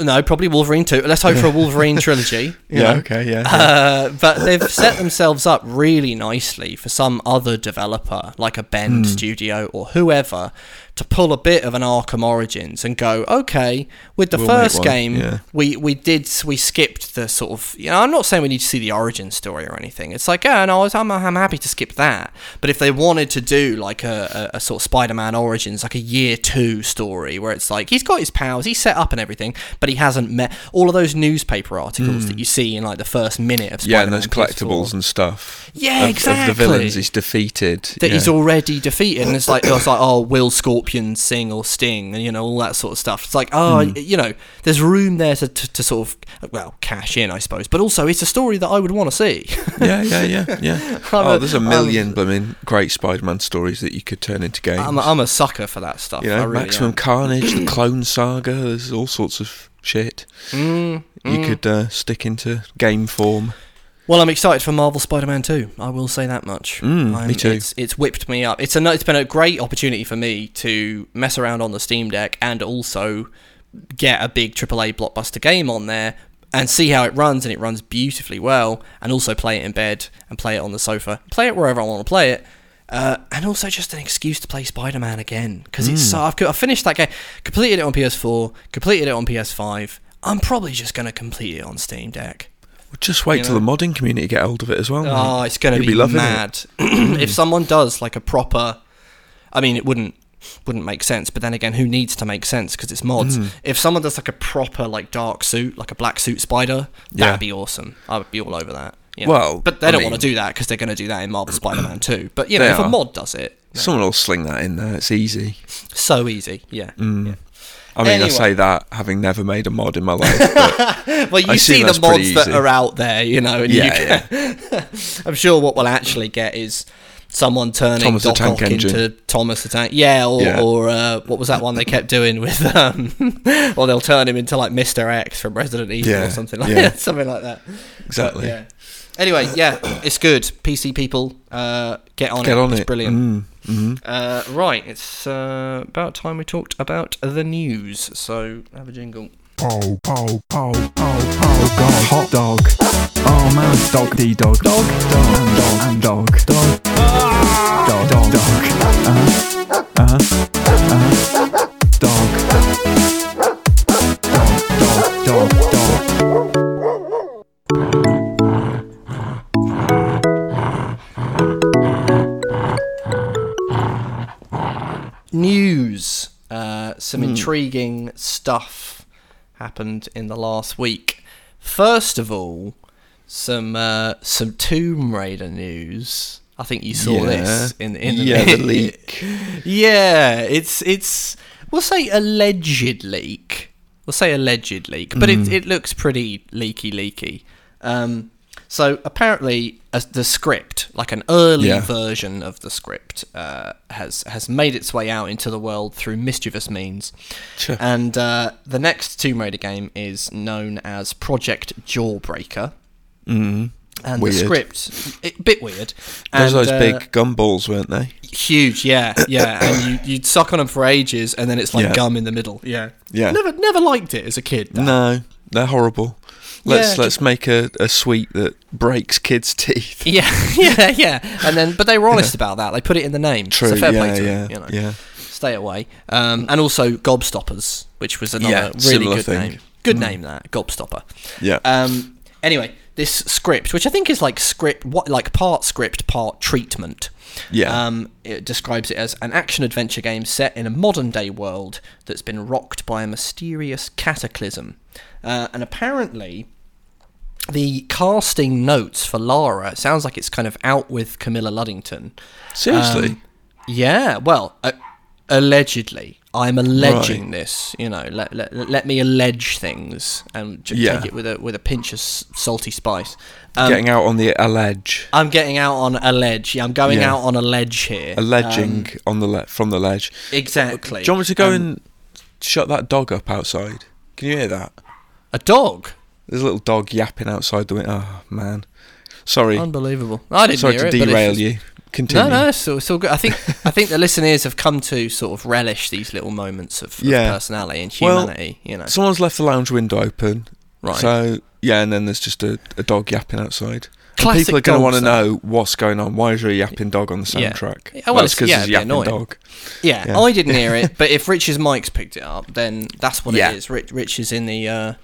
A: no, probably Wolverine two. Let's hope for a Wolverine trilogy.
B: Yeah.
A: know.
B: Okay. Yeah.
A: Uh, but they've set themselves up really nicely for some other developer, like a Bend
B: Hmm.
A: Studio or whoever, to pull a bit of an Arkham Origins and go, okay, with the
B: We'll
A: first game,
B: yeah.
A: we we did we skipped the sort of you know I'm not saying we need to see the origin story or anything. It's like yeah, no, I'm I'm happy to skip that. But if they wanted to do like a, a, a sort of Spider-Man Origins, like a year two story where it's like he's got his powers, he's set up and everything, but he hasn't met all of those newspaper articles that you see in like the first minute of
B: Hmm. yeah,
A: Spider-Man
B: and those collectibles and stuff.
A: Yeah,
B: of,
A: exactly.
B: Of the villains he's defeated.
A: that
B: yeah.
A: he's already defeated, and it's like it's like oh, will Scorpion sing or sting, and you know all that sort of stuff. It's like oh,
B: Hmm.
A: you know, there's room there to, to, to sort of well cash in, I suppose, but also it's a story that I would want to see.
B: yeah, yeah, yeah, yeah. Oh,
A: a-
B: there's a million blooming great Spider-Man stories that you could turn into games.
A: I'm a, I'm a sucker for that stuff.
B: you know,
A: really
B: Maximum
A: am.
B: Carnage, the Clone Saga. There's all sorts of shit
A: Mm,
B: you
A: mm.
B: could uh, stick into game form.
A: Well, I'm excited for Marvel Spider-Man 2. I will say that much.
B: Mm, me too.
A: It's, it's whipped me up. It's a it's been a great opportunity for me to mess around on the Steam Deck and also get a big AAA blockbuster game on there and see how it runs and it runs beautifully well and also play it in bed and play it on the sofa. Play it wherever I want to play it. Uh, and also just an excuse to play Spider-Man again because it's
B: Hmm.
A: so I've, I've finished that game, completed it on PS4, completed it on PS5. I'm probably just going to complete it on Steam Deck.
B: Well, just wait till
A: know?
B: the modding community get hold of it as well.
A: Oh, it's going to be,
B: loving
A: mad. if someone does like a proper, I mean, it wouldn't wouldn't make sense. But then again, who needs to make sense because it's mods?
B: Hmm.
A: If someone does like a proper like dark suit, like a black suit spider,
B: Yeah.
A: that'd be awesome. I would be all over that. you know.
B: Well,
A: but they
B: I
A: don't
B: mean-
A: want to do that because they're going to do that in Marvel Spider-Man 2. But you know, if a mod does it,
B: Someone will sling that in there. It's easy.
A: so easy. Yeah.
B: Mm. I mean,
A: Anyway.
B: I say that having never made a mod in my life. But
A: Well, you
B: I
A: see the mods that are out there, you know, and you
B: yeah,
A: can,
B: yeah.
A: I'm sure what we'll actually get is someone turning
B: Thomas the
A: Doc Ock
B: Engine.
A: into Thomas the Tank. Yeah, or,
B: Yeah.
A: or uh, what was that one they kept doing with? Um, or they'll turn him into like Mr. X from Resident Evil or something like
B: yeah.
A: something like that.
B: Exactly.
A: But, yeah. Anyway, yeah, it's good. PC people, uh, get on
B: Get
A: it.
B: on
A: it's
B: it.
A: brilliant.
B: Mm, mhm.
A: Uh, right, it's uh, about time we talked about the news. So have a jingle.
C: Oh, oh, oh, oh, oh, God. Hot dog. Oh, man. Dog, D dog. Dog, dog, and dog, and dog. Dog. Dog, dog, dog. Uh-huh. Uh-huh. Uh-huh. Dog.
A: News. Uh, some
B: Hmm.
A: intriguing stuff happened in the last week. First of all, some uh, some Tomb Raider news. I think you saw
B: Yeah.
A: this in in the
B: yeah, the leak.
A: yeah, it's it's we'll say alleged leak. We'll say alleged leak, but
B: Hmm.
A: it it looks pretty leaky leaky. Um, So apparently, uh, the script, like an early
B: Yeah.
A: version of the script, uh, has has made its way out into the world through mischievous means.
B: Sure.
A: And uh, the next Tomb Raider game is known as Project Jawbreaker.
B: Mm.
A: And
B: Weird.
A: the script, a bit weird.
B: Those
A: and,
B: those
A: uh,
B: big gumballs, weren't they?
A: huge, yeah, yeah. and you you'd suck on them for ages, and then it's like
B: Yeah.
A: gum in the middle. Yeah,
B: Yeah.
A: Never never liked it as a kid. that.
B: No, they're horrible. Let's
A: Yeah,
B: let's make a, a sweet that breaks kids' teeth.
A: Yeah, yeah, yeah. And then, but they were honest about that. They put it in the name.
B: True.
A: So fair
B: yeah,
A: play to
B: yeah,
A: them, you know.
B: yeah.
A: Stay away. Um, and also Gobstoppers, which was another
B: Yeah,
A: really good
B: thing.
A: name. Good name that Gobstopper.
B: Yeah.
A: Um, anyway, this script, which I think is like script, what like part script, part treatment.
B: Yeah.
A: Um, it describes it as an action adventure game set in a modern day world that's been rocked by a mysterious cataclysm. Uh, and apparently, the casting notes for Lara sounds like it's kind of out with Camilla Luddington.
B: Seriously.
A: Um, yeah, well, uh, allegedly. I'm alleging
B: Right.
A: this, you know. Let, let, let me allege things and j-
B: Yeah.
A: take it with a with a pinch of s- salty spice. Um,
B: Getting out on the ledge.
A: I'm getting out on a ledge. Yeah, I'm going
B: Yeah.
A: out on a ledge here.
B: Alleging
A: Um,
B: on the le- from the ledge.
A: exactly.
B: Do you want me to go
A: Um,
B: and shut that dog up outside? Can you hear that?
A: a dog?
B: There's a little dog yapping outside the window. Oh man, sorry,
A: Unbelievable. I didn't
B: sorry to
A: it,
B: derail you. Continue.
A: No, no, it's all, it's all good. I think I think the listeners have come to sort of relish these little moments of, of
B: Yeah.
A: personality and
B: Well,
A: humanity. you know,
B: Someone's left the lounge window open.
A: right?
B: So yeah, and then there's just a, a dog yapping outside. And
A: Classic
B: people are going to want to know what's going on. Why is there a yapping dog on the soundtrack?
A: Yeah, well, it's-
B: because
A: yeah,
B: there's a yapping
A: annoying.
B: dog.
A: Yeah,
B: Yeah.
A: I didn't hear it, but if Rich's mic's picked it up, then that's what
B: Yeah.
A: it is. Rich, Rich is in the uh,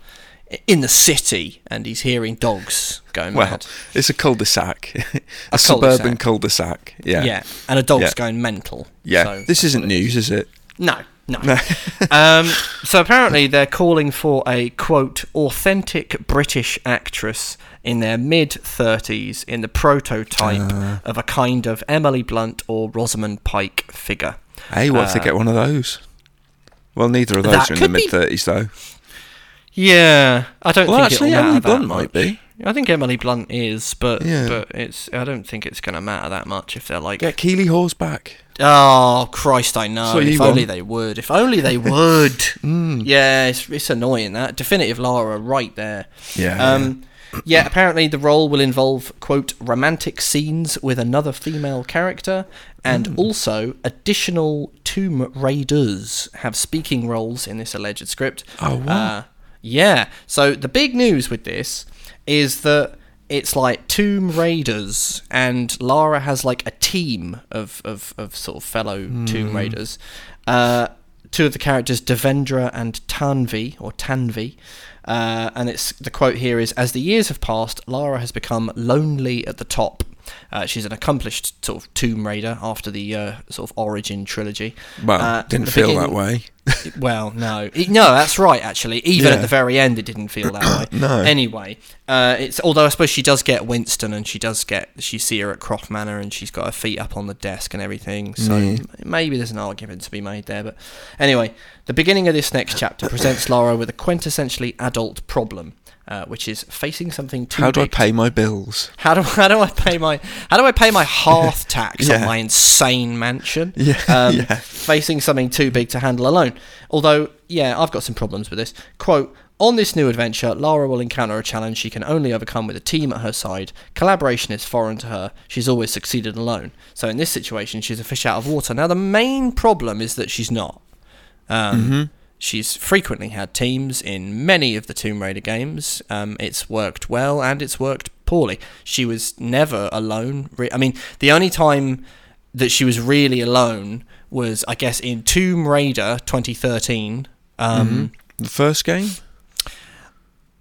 A: in the city and he's hearing dogs going
B: Well,
A: mad.
B: it's a cul-de-sac, a,
A: A
B: suburban
A: cul-de-sac.
B: cul-de-sac. Yeah,
A: Yeah, and a dog's
B: Yeah.
A: going mental.
B: yeah.
A: So
B: this isn't news, is it?
A: No, no. um, so apparently they're calling for a quote authentic British actress in their mid thirties in the prototype
B: Ah.
A: of a kind of Emily Blunt or Rosamund Pike figure.
B: Hey, what if they
A: Uh,
B: get one of those? Well, neither of those are in the mid thirties, though.
A: Yeah, I don't
B: Well,
A: think
B: actually,
A: it'll
B: Emily
A: that
B: Blunt might be.
A: I think Emily Blunt is, but
B: Yeah.
A: but it's I don't think it's going to matter that much if they're like
B: Get Keeley Hawes back.
A: Oh Christ, I know. If only
B: want.
A: they would. If only they would.
B: Mm.
A: Yeah, it's, it's annoying that definitive Lara right there.
B: Yeah.
A: Um, yeah. Apparently, the role will involve quote romantic scenes with another female character, and
B: Hmm.
A: also additional Tomb Raiders have speaking roles in this alleged script.
B: Oh, what?
A: Uh, yeah. So the big news with this is that it's like Tomb Raiders, and Lara has like a team of of, of sort of fellow Tomb Raiders. Uh, two of the characters, Devendra and Tanvi or Tanvi. Uh, and it's the quote here is: "As the years have passed, Lara has become lonely at the top. Uh, she's an accomplished sort of Tomb Raider after the uh, sort of origin trilogy.
B: well,
A: Uh,
B: didn't feel that way.
A: well, no, no, that's right. Actually, even
B: Yeah.
A: at the very end, it didn't feel that way.
B: No.
A: Anyway, uh, it's although I suppose she does get Winston, and she does get she see her at Croft Manor, and she's got her feet up on the desk and everything. So
B: Mm.
A: maybe there's an argument to be made there. But anyway, the beginning of this next chapter presents Lara with a quintessentially adult problem. Uh, which is facing something too
B: How do I pay my bills?
A: how do how do I pay my how do I pay my hearth tax on my insane mansion?
B: Yeah,
A: um,
B: yeah.
A: facing something too big to handle alone. Although, yeah, I've got some problems with this. Quote. On this new adventure, Lara will encounter a challenge she can only overcome with a team at her side. Collaboration is foreign to her. She's always succeeded alone. So in this situation, she's a fish out of water. Now, the main problem is that she's not. Um,
B: Mm-hmm.
A: She's frequently had teams in many of the Tomb Raider games. Um, it's worked well and it's worked poorly. She was never alone. Re- I mean, the only time that she was really alone was, I guess, in Tomb Raider 2013. Um,
B: The first game?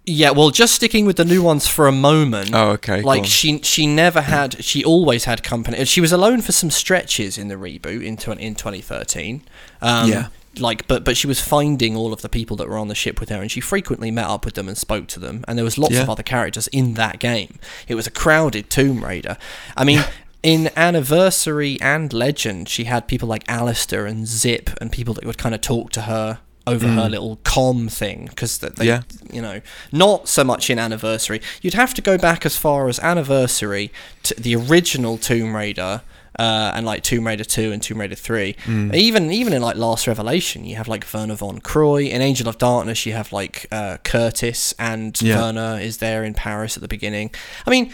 A: Yeah, well, just sticking with the new ones for a moment.
B: Oh, okay.
A: Like she, she never had. She always had company. She was alone for some stretches in the reboot in in 2013. Um,
B: Yeah.
A: Like, but but she was finding all of the people that were on the ship with her, and she frequently met up with them and spoke to them. And there was lots of other characters in that game. It was a crowded Tomb Raider. I mean. In Anniversary and Legend, she had people like Alistair and Zip and people that would kind of talk to her over her mm. little com thing because they,
B: Yeah.
A: you know, not so much in Anniversary. You'd have to go back as far as Anniversary to the original Tomb Raider. Uh, and like Tomb Raider 2 and Tomb Raider 3.
B: Hmm.
A: Even even in like Last Revelation, you have like Werner von Croy. In Angel of Darkness, you have like uh, Curtis and
B: Yeah.
A: Werner is there in Paris at the beginning. I mean,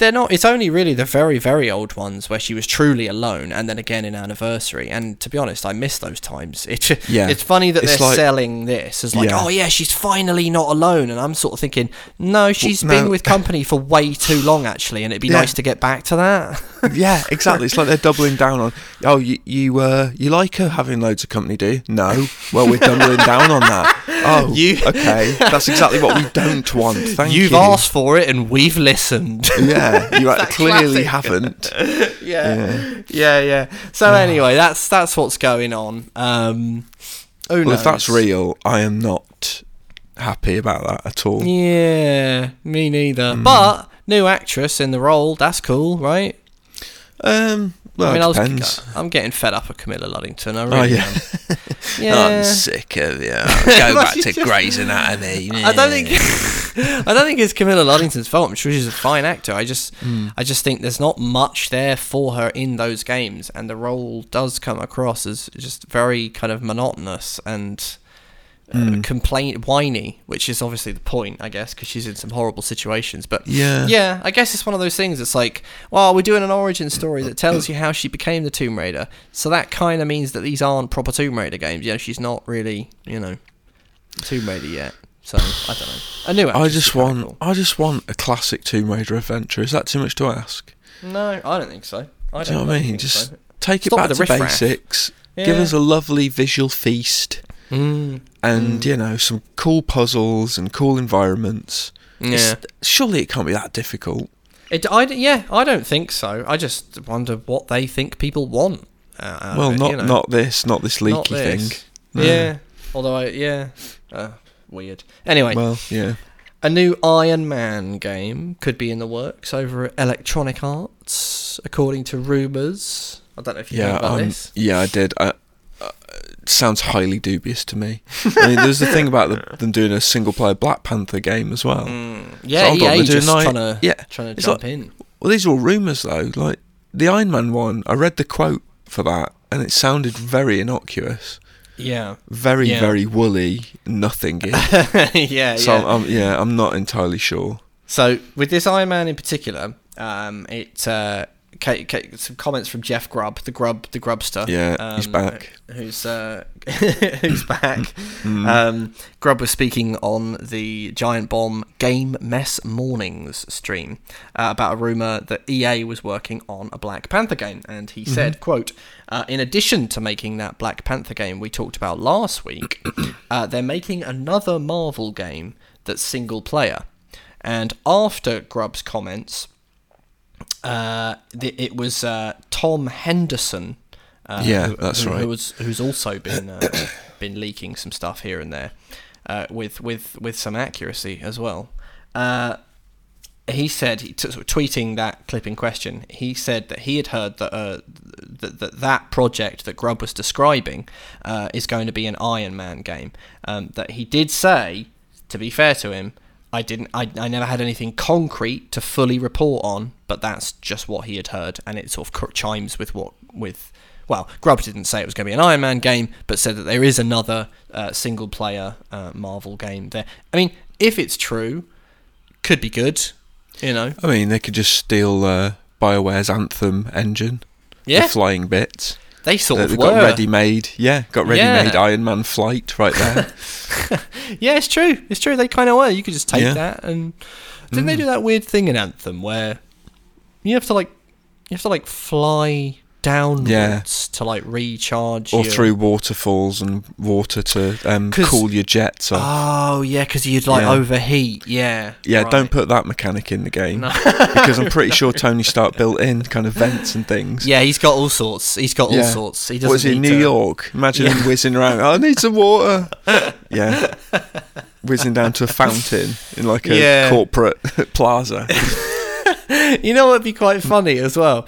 A: they're not. It's only really the very very old ones where she was truly alone, and then again in Anniversary. And to be honest, I miss those times. It's
B: Yeah.
A: it's funny that
B: It's
A: they're
B: like-
A: selling this as like,
B: Yeah.
A: oh yeah, she's finally not alone, and I'm sort of thinking, no, she's
B: no.
A: been with company for way too long actually, and it'd be
B: Yeah.
A: nice to get back to that.
B: yeah, exactly. It's like they're doubling down on. Oh, you you uh, you like her having loads of company, do you? No. Well, we're doubling down on that. Oh,
A: You-
B: okay. That's exactly what we don't want. Thank
A: You've
B: you.
A: asked for it, and we've listened.
B: Yeah, you clearly
A: classic.
B: haven't.
A: yeah, yeah, yeah. So anyway, that's that's what's going on. Um,
B: Well, if that's real, I am not happy about that at all.
A: Yeah, me neither.
B: Hmm.
A: But new actress in the role, that's cool, right?
B: Um, well,
A: I mean, I was,
B: depends.
A: I'm getting fed up of Camilla Luddington. I
B: Oh
A: really
B: yeah,
A: am. Yeah.
B: I'm sick of you. Go back to Grey's Anatomy.
A: I don't think I don't think it's Camilla Luddington's fault. I'm sure she's a fine actor. I just
B: Hmm.
A: I just think there's not much there for her in those games, and the role does come across as just very kind of monotonous and uh,
B: Hmm.
A: complaint whiny, which is obviously the point, I guess, because she's in some horrible situations. But
B: Yeah.
A: yeah, I guess it's one of those things. It's like, well, we're doing an origin story that tells you how she became the Tomb Raider, so that kind of means that these aren't proper Tomb Raider games. You know, she's not really, you know, Tomb Raider yet. So I don't know. I knew it.
B: I just want, I just want a classic Tomb Raider adventure. Is that too much to ask?
A: No, I don't think so. I don't
B: Do you know what I mean? Just
A: so.
B: take it back to basics. Give us a lovely visual feast,
A: Mm,
B: and you know some cool puzzles and cool environments.
A: yeah.
B: It's- surely it can't be that difficult.
A: It, I, d- yeah, I don't think so. I just wonder what they think people want. Uh, out of
B: well,
A: it,
B: not
A: you know.
B: not this, not this leaky
A: Not
B: thing. No.
A: Yeah. Although I, yeah, uh, weird. Anyway,
B: Well, yeah.
A: a new Iron Man game could be in the works over at Electronic Arts, according to rumours. I don't know if you know
B: Yeah,
A: about
B: um,
A: this.
B: yeah, I did. I, uh, it sounds highly dubious to me. I mean, there's the thing about the, them doing a single player Black Panther game as well.
A: Mm, yeah,
B: hold on,
A: EA
B: they're
A: just
B: like-
A: trying to
B: yeah,
A: trying to jump
B: like-
A: in.
B: Well, these are all rumours though. Like the Iron Man one, I read the quote for that, and it sounded very innocuous,
A: Yeah,
B: very
A: Yeah.
B: very woolly, nothing.
A: yeah,
B: so
A: yeah.
B: I'm, I'm, yeah, I'm not entirely sure.
A: So with this Iron Man in particular, um, it uh, ca- ca- some comments from Jeff Grubb, the Grub, the Grubster.
B: Yeah, he's
A: um,
B: back.
A: Who's uh, who's back?
B: Mm.
A: Um, Grubb was speaking on the Giant Bomb Game Mess Mornings stream uh, about a rumor that EA was working on a Black Panther game, and he said, "quote uh, In addition to making that Black Panther game we talked about last week, uh, they're making another Marvel game that's single player." And after Grubb's comments, uh, th- it was uh, Tom Henderson. Uh,
B: Yeah,
A: who,
B: that's
A: who,
B: right.
A: Who was, who's also been uh, been leaking some stuff here and there, uh, with with with some accuracy as well. Uh, he said, he t- sort of tweeting that clip in question, he said that he had heard that uh, that, that that project that Grubb was describing uh, is going to be an Iron Man game. Um, that he did say, to be fair to him, I didn't, I, I never had anything concrete to fully report on, but that's just what he had heard, and it sort of chimes with what with. Well, Grubb didn't say it was going to be an Iron Man game, but said that there is another uh, single-player uh, Marvel game there. I mean, if it's true, could be good. You know,
B: I mean, they could just steal uh, Bioware's Anthem engine,
A: yeah,
B: the flying bits.
A: They sort
B: They-
A: of
B: got ready-made, yeah, got ready-made
A: Yeah.
B: Iron Man flight right there.
A: Yeah, it's true. It's true. They kind of were. You could just take
B: Yeah. Mm.
A: that and didn't they do that weird thing in Anthem where you have to like you have to like fly downwards to like recharge
B: or
A: your-
B: through waterfalls and water to um, cool your jets off.
A: Oh yeah, because you'd like
B: Yeah.
A: overheat. Yeah.
B: yeah,
A: right.
B: don't put that mechanic in the game
A: No.
B: because I'm pretty sure Tony Stark built in kind of vents and things.
A: Yeah, he's got all sorts. He's got all sorts. He doesn't
B: What is it, New
A: to-
B: York? Imagine him whizzing around. I need some water. yeah, whizzing down to a fountain in like a
A: Yeah.
B: corporate plaza.
A: you know what'd be quite funny as well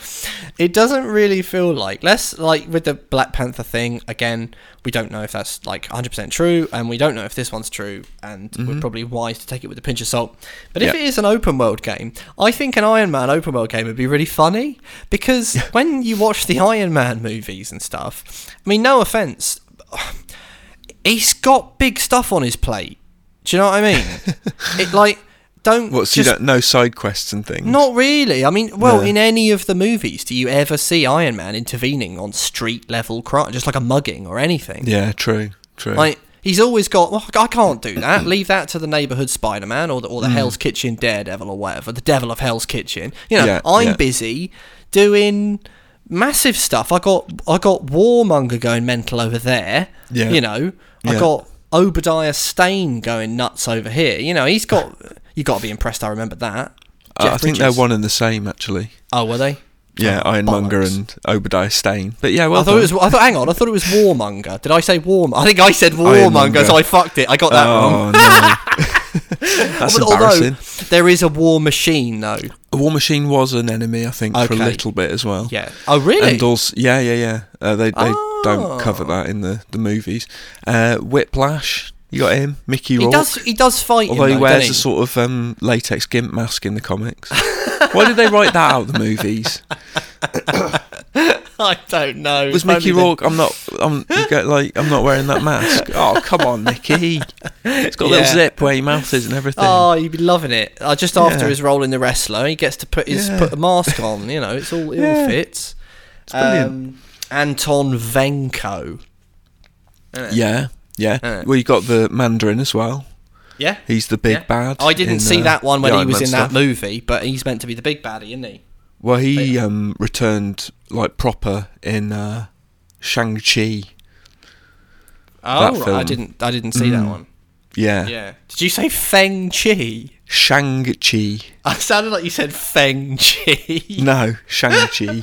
A: it doesn't really feel like less like with the Black Panther thing. Again, we don't know if that's like 100 percent true, and we don't know if this one's true, and we're probably wise to take it with a pinch of salt. But if
B: Mm-hmm.
A: It is an open world game, I think an Iron Man open world game would be really funny because when you watch the Iron Man movies and stuff, I mean, no offense, he's got big stuff on his plate. Do you know what I mean? it like don't
B: What? So you don't no side quests and things.
A: not really. I mean, well,
B: Yeah.
A: in any of the movies, do you ever see Iron Man intervening on street level crime, just like a mugging or anything?
B: Yeah, true, true.
A: Like he's always got. Well, I can't do that. Leave that to the neighborhood Spider Man or the or the
B: Mm.
A: Hell's Kitchen Daredevil or whatever. The Devil of Hell's Kitchen. You know,
B: Yeah,
A: I'm
B: yeah.
A: busy doing massive stuff. I got I got Warmonger going mental over there.
B: Yeah.
A: You know, I got Obadiah Stane going nuts over here. You know, he's got. You got to be impressed. I remember that.
B: Uh, I think they're one and the same actually.
A: Oh, were they?
B: Yeah,
A: Oh,
B: Ironmonger
A: bollocks.
B: and Obadiah Stane. But yeah, well
A: I thought
B: done.
A: it was. I thought. Hang on. I thought it was Warmonger. Did I say Warm? I think I said Warmonger, so I fucked it. I got that wrong.
B: Oh no, that's
A: Although
B: embarrassing.
A: there is a war machine, though.
B: A War Machine was an enemy, I think, for a little bit as well.
A: Yeah. Oh, really?
B: And also, yeah, yeah, yeah. Uh, they they
A: Oh.
B: don't cover that in the the movies. Uh, Whiplash, you got him, Mickey
A: he does. He does fight.
B: Although
A: him,
B: he
A: though,
B: wears
A: doesn't
B: a sort of um, latex gimp mask in the comics. Why did they write that out of the movies?
A: I don't know.
B: Was
A: only
B: Mickey Rourke? I'm not. I'm get like. I'm not wearing that mask. Oh come on, Mickey! It's got a little zip where your mouth is and everything.
A: Oh, you'd be loving it. Uh, just after
B: Yeah.
A: his role in the wrestler, he gets to put his
B: Yeah.
A: put a mask on. You know, it's all it all
B: Yeah.
A: fits.
B: brilliant.
A: Um, Anton Venko.
B: Yeah, yeah.
A: Uh.
B: Well, you got the Mandarin as well.
A: Yeah.
B: He's the big
A: Yeah.
B: bad.
A: I didn't
B: in,
A: see
B: uh,
A: that one when he was in
B: stuff.
A: that movie, but he's meant to be the big baddie, isn't he?
B: Well, he um, returned like proper in uh, Shang Chi.
A: Oh, right, I didn't. I didn't see that
B: Mm.
A: one.
B: Yeah,
A: Yeah. Did you say Feng Chi?
B: Shang Chi.
A: I sounded like you said Feng Chi.
B: No, Shang Chi.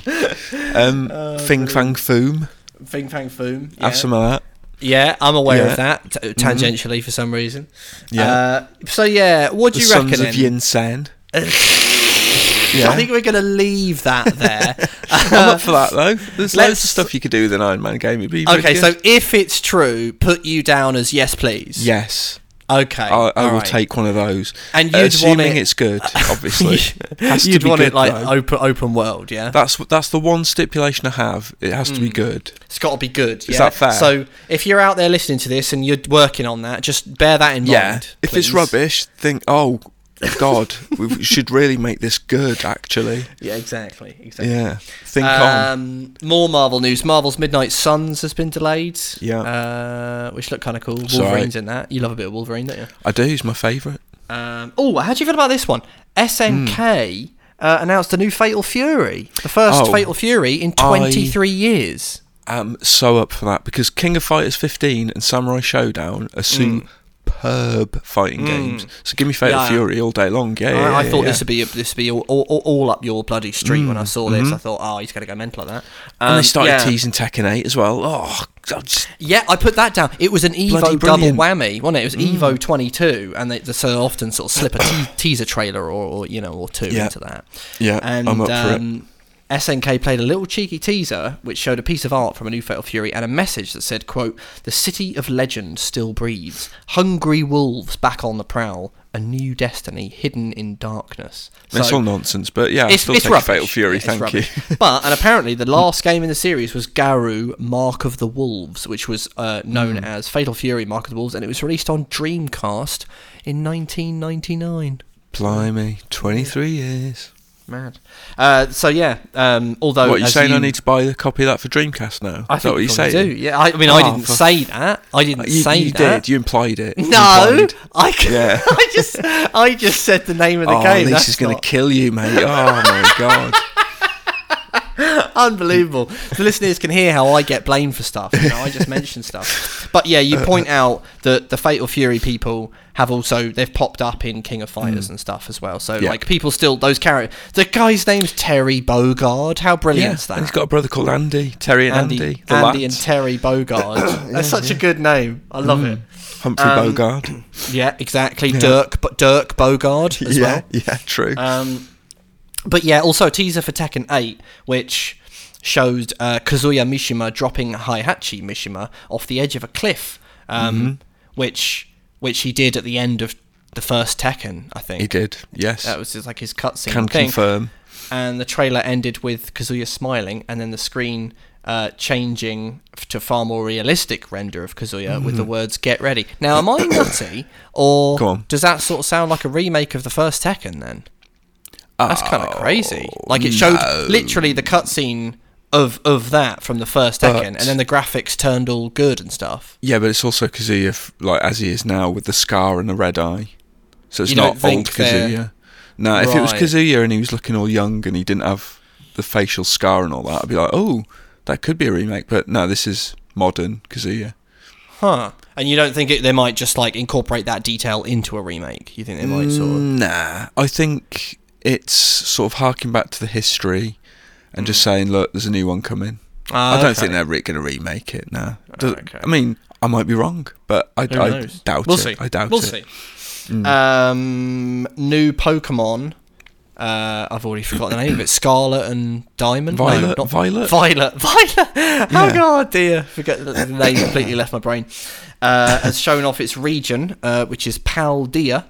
B: um, Fing Fang Foom.
A: Fing Fang Foom. Yeah.
B: Have some of that.
A: Yeah, I'm aware
B: Yeah. Mm-hmm.
A: of that t- tangentially for some reason.
B: Yeah.
A: Uh, so yeah, what do
B: the
A: you
B: Sons
A: reckon?
B: of
A: then?
B: Yin Sen.
A: I think we're gonna leave that there.
B: I'm up for that though. There's loads of stuff you could do with an Iron Man game. It'd be
A: okay, so if it's true, put you down as yes, please.
B: yes,
A: Okay.
B: I, I will
A: alright.
B: take one of those.
A: And you'd want
B: assuming
A: it-
B: it's good, obviously. Has
A: You'd
B: be
A: want
B: good,
A: it like
B: though.
A: open open world, yeah.
B: That's that's the one stipulation I have. It has
A: Mm.
B: to be good.
A: It's got to be good.
B: Is that fair?
A: So if you're out there listening to this and you're working on that, just bear that in
B: Yeah.
A: mind.
B: If it's rubbish, think, oh God, we should really make this good. Actually,
A: Yeah, exactly. Exactly.
B: yeah. Think on.
A: Um, more Marvel news. Marvel's Midnight Suns has been delayed.
B: Yeah.
A: Uh, which look kind of cool.
B: Sorry.
A: Wolverine's in that. You love a bit of Wolverine, don't you?
B: I do. He's my favourite.
A: Um, oh, how do you feel about this one? SNK
B: Hmm.
A: uh, announced a new Fatal Fury. The first
B: Oh.
A: Fatal Fury in
B: I-
A: 23 years.
B: I'm so up for that because King of Fighters 15 and Samurai Shodown are superb fighting games. So give me Fatal
A: Mm. Yeah.
B: Fury all day long. Yeah, yeah,
A: I, I
B: yeah,
A: thought
B: yeah.
A: this would be this would be all, all, all up your bloody street when I saw this.
B: mhm.
A: I thought, oh, he's going to go mental like that.
B: And
A: Um,
B: they started
A: yeah.
B: teasing Tekken 8 as well. Oh, God, just-
A: Yeah, I put that down. It was an Evo double whammy, wasn't it? It was Evo 22, and they, they so often sort of slip a te- teaser trailer or, or you know or two into that.
B: yeah,
A: And
B: I'm up for it.
A: SNK played a little cheeky teaser which showed a piece of art from a new Fatal Fury and a message that said, "quote The city of legend still breathes. Hungry wolves back on the prowl. A new destiny hidden in darkness."
B: it's
A: So-
B: all nonsense, but yeah, I'll
A: it's,
B: still
A: it's
B: take
A: rubbish.
B: Fatal Fury,
A: Yeah,
B: thank you.
A: but and apparently the last game in the series was Garou Mark of the Wolves, which was uh, known
B: Hmm.
A: as Fatal Fury Mark of the Wolves, and it was released on Dreamcast in 1999.
B: Blimey, 23 years.
A: Mad. Uh, so yeah, um, although
B: what, you
A: as
B: saying I need to buy a copy of that for Dreamcast now?
A: I
B: Is
A: think
B: what
A: you
B: you're saying?
A: do. Yeah, I, I mean, I
B: Oh,
A: didn't
B: for-
A: say that. I didn't
B: You,
A: say
B: you
A: that.
B: did. You implied it.
A: No,
B: implied.
A: I,
B: Yeah.
A: I just, I just said the name of the
B: Oh,
A: game.
B: This
A: That's
B: going to kill you, mate. Oh, my God.
A: Unbelievable. The listeners can hear how I get blamed for stuff. You know, I just mention stuff. But yeah, you point out that the Fatal Fury people have also they've popped up in King of Fighters and stuff as well. So
B: Mm. Yeah.
A: like people still those characters. The guy's name's Terry Bogard. How
B: Yeah,
A: is that?
B: and he's got a brother called Andy. Terry and Andy.
A: Andy,
B: the
A: Andy and. Terry Bogard. That's such a good name. I love it.
B: Humphrey
A: um,
B: Bogart.
A: Yeah, exactly. Dirk, but Dirk Bogarde as
B: yeah,
A: well.
B: yeah, true.
A: Um, but yeah, also a teaser for Tekken 8, which showed uh, Kazuya Mishima dropping Heihachi Mishima off the edge of a cliff, um,
B: Mm-hmm.
A: which which he did at the end of the first Tekken, I think.
B: He did. Yes.
A: That was just like his cutscene
B: Can
A: thing.
B: confirm.
A: And the trailer ended with Kazuya smiling, and then the screen uh, changing to far more realistic render of Kazuya with the words "Get ready." Now, am I nutty, or
B: Mm-hmm.
A: Does that sort of sound like a remake of the first Tekken? Then that's kind of oh, crazy.
B: Oh,
A: Like it showed
B: no.
A: literally the cutscene of of that from the first Tekken, and then the graphics turned all good and stuff.
B: Yeah, but it's also Kazuya, like as he is now, with the scar and the red eye. So it's
A: You don't
B: old Kazuya. No, if it was
A: Right.
B: Kazuya and he was looking all young and he didn't have the facial scar and all that, I'd be like, oh, that could be a remake. But no, this is modern Kazuya.
A: Huh? And you don't think it, they might just like incorporate that detail into a remake? You think they might sort of?
B: Mm, nah, I think it's sort of harking back to the history and just saying, look, there's a new one coming.
A: Ah,
B: I don't
A: okay.
B: think they're re- going to remake it. No, Does-
A: okay.
B: I mean, I might be wrong, but I, I doubt
A: we'll
B: it.
A: See.
B: I doubt
A: we'll
B: it.
A: see.
B: Mm.
A: Um, new Pokemon. Uh, I've already forgotten the name of it. Scarlet and Diamond. No,
B: Violet?
A: not
B: Violet?
A: Violet. Violet. Oh
B: Yeah.
A: god, dear. Forget the the name completely left my brain. Uh, has shown off its region, uh, which is Paldea.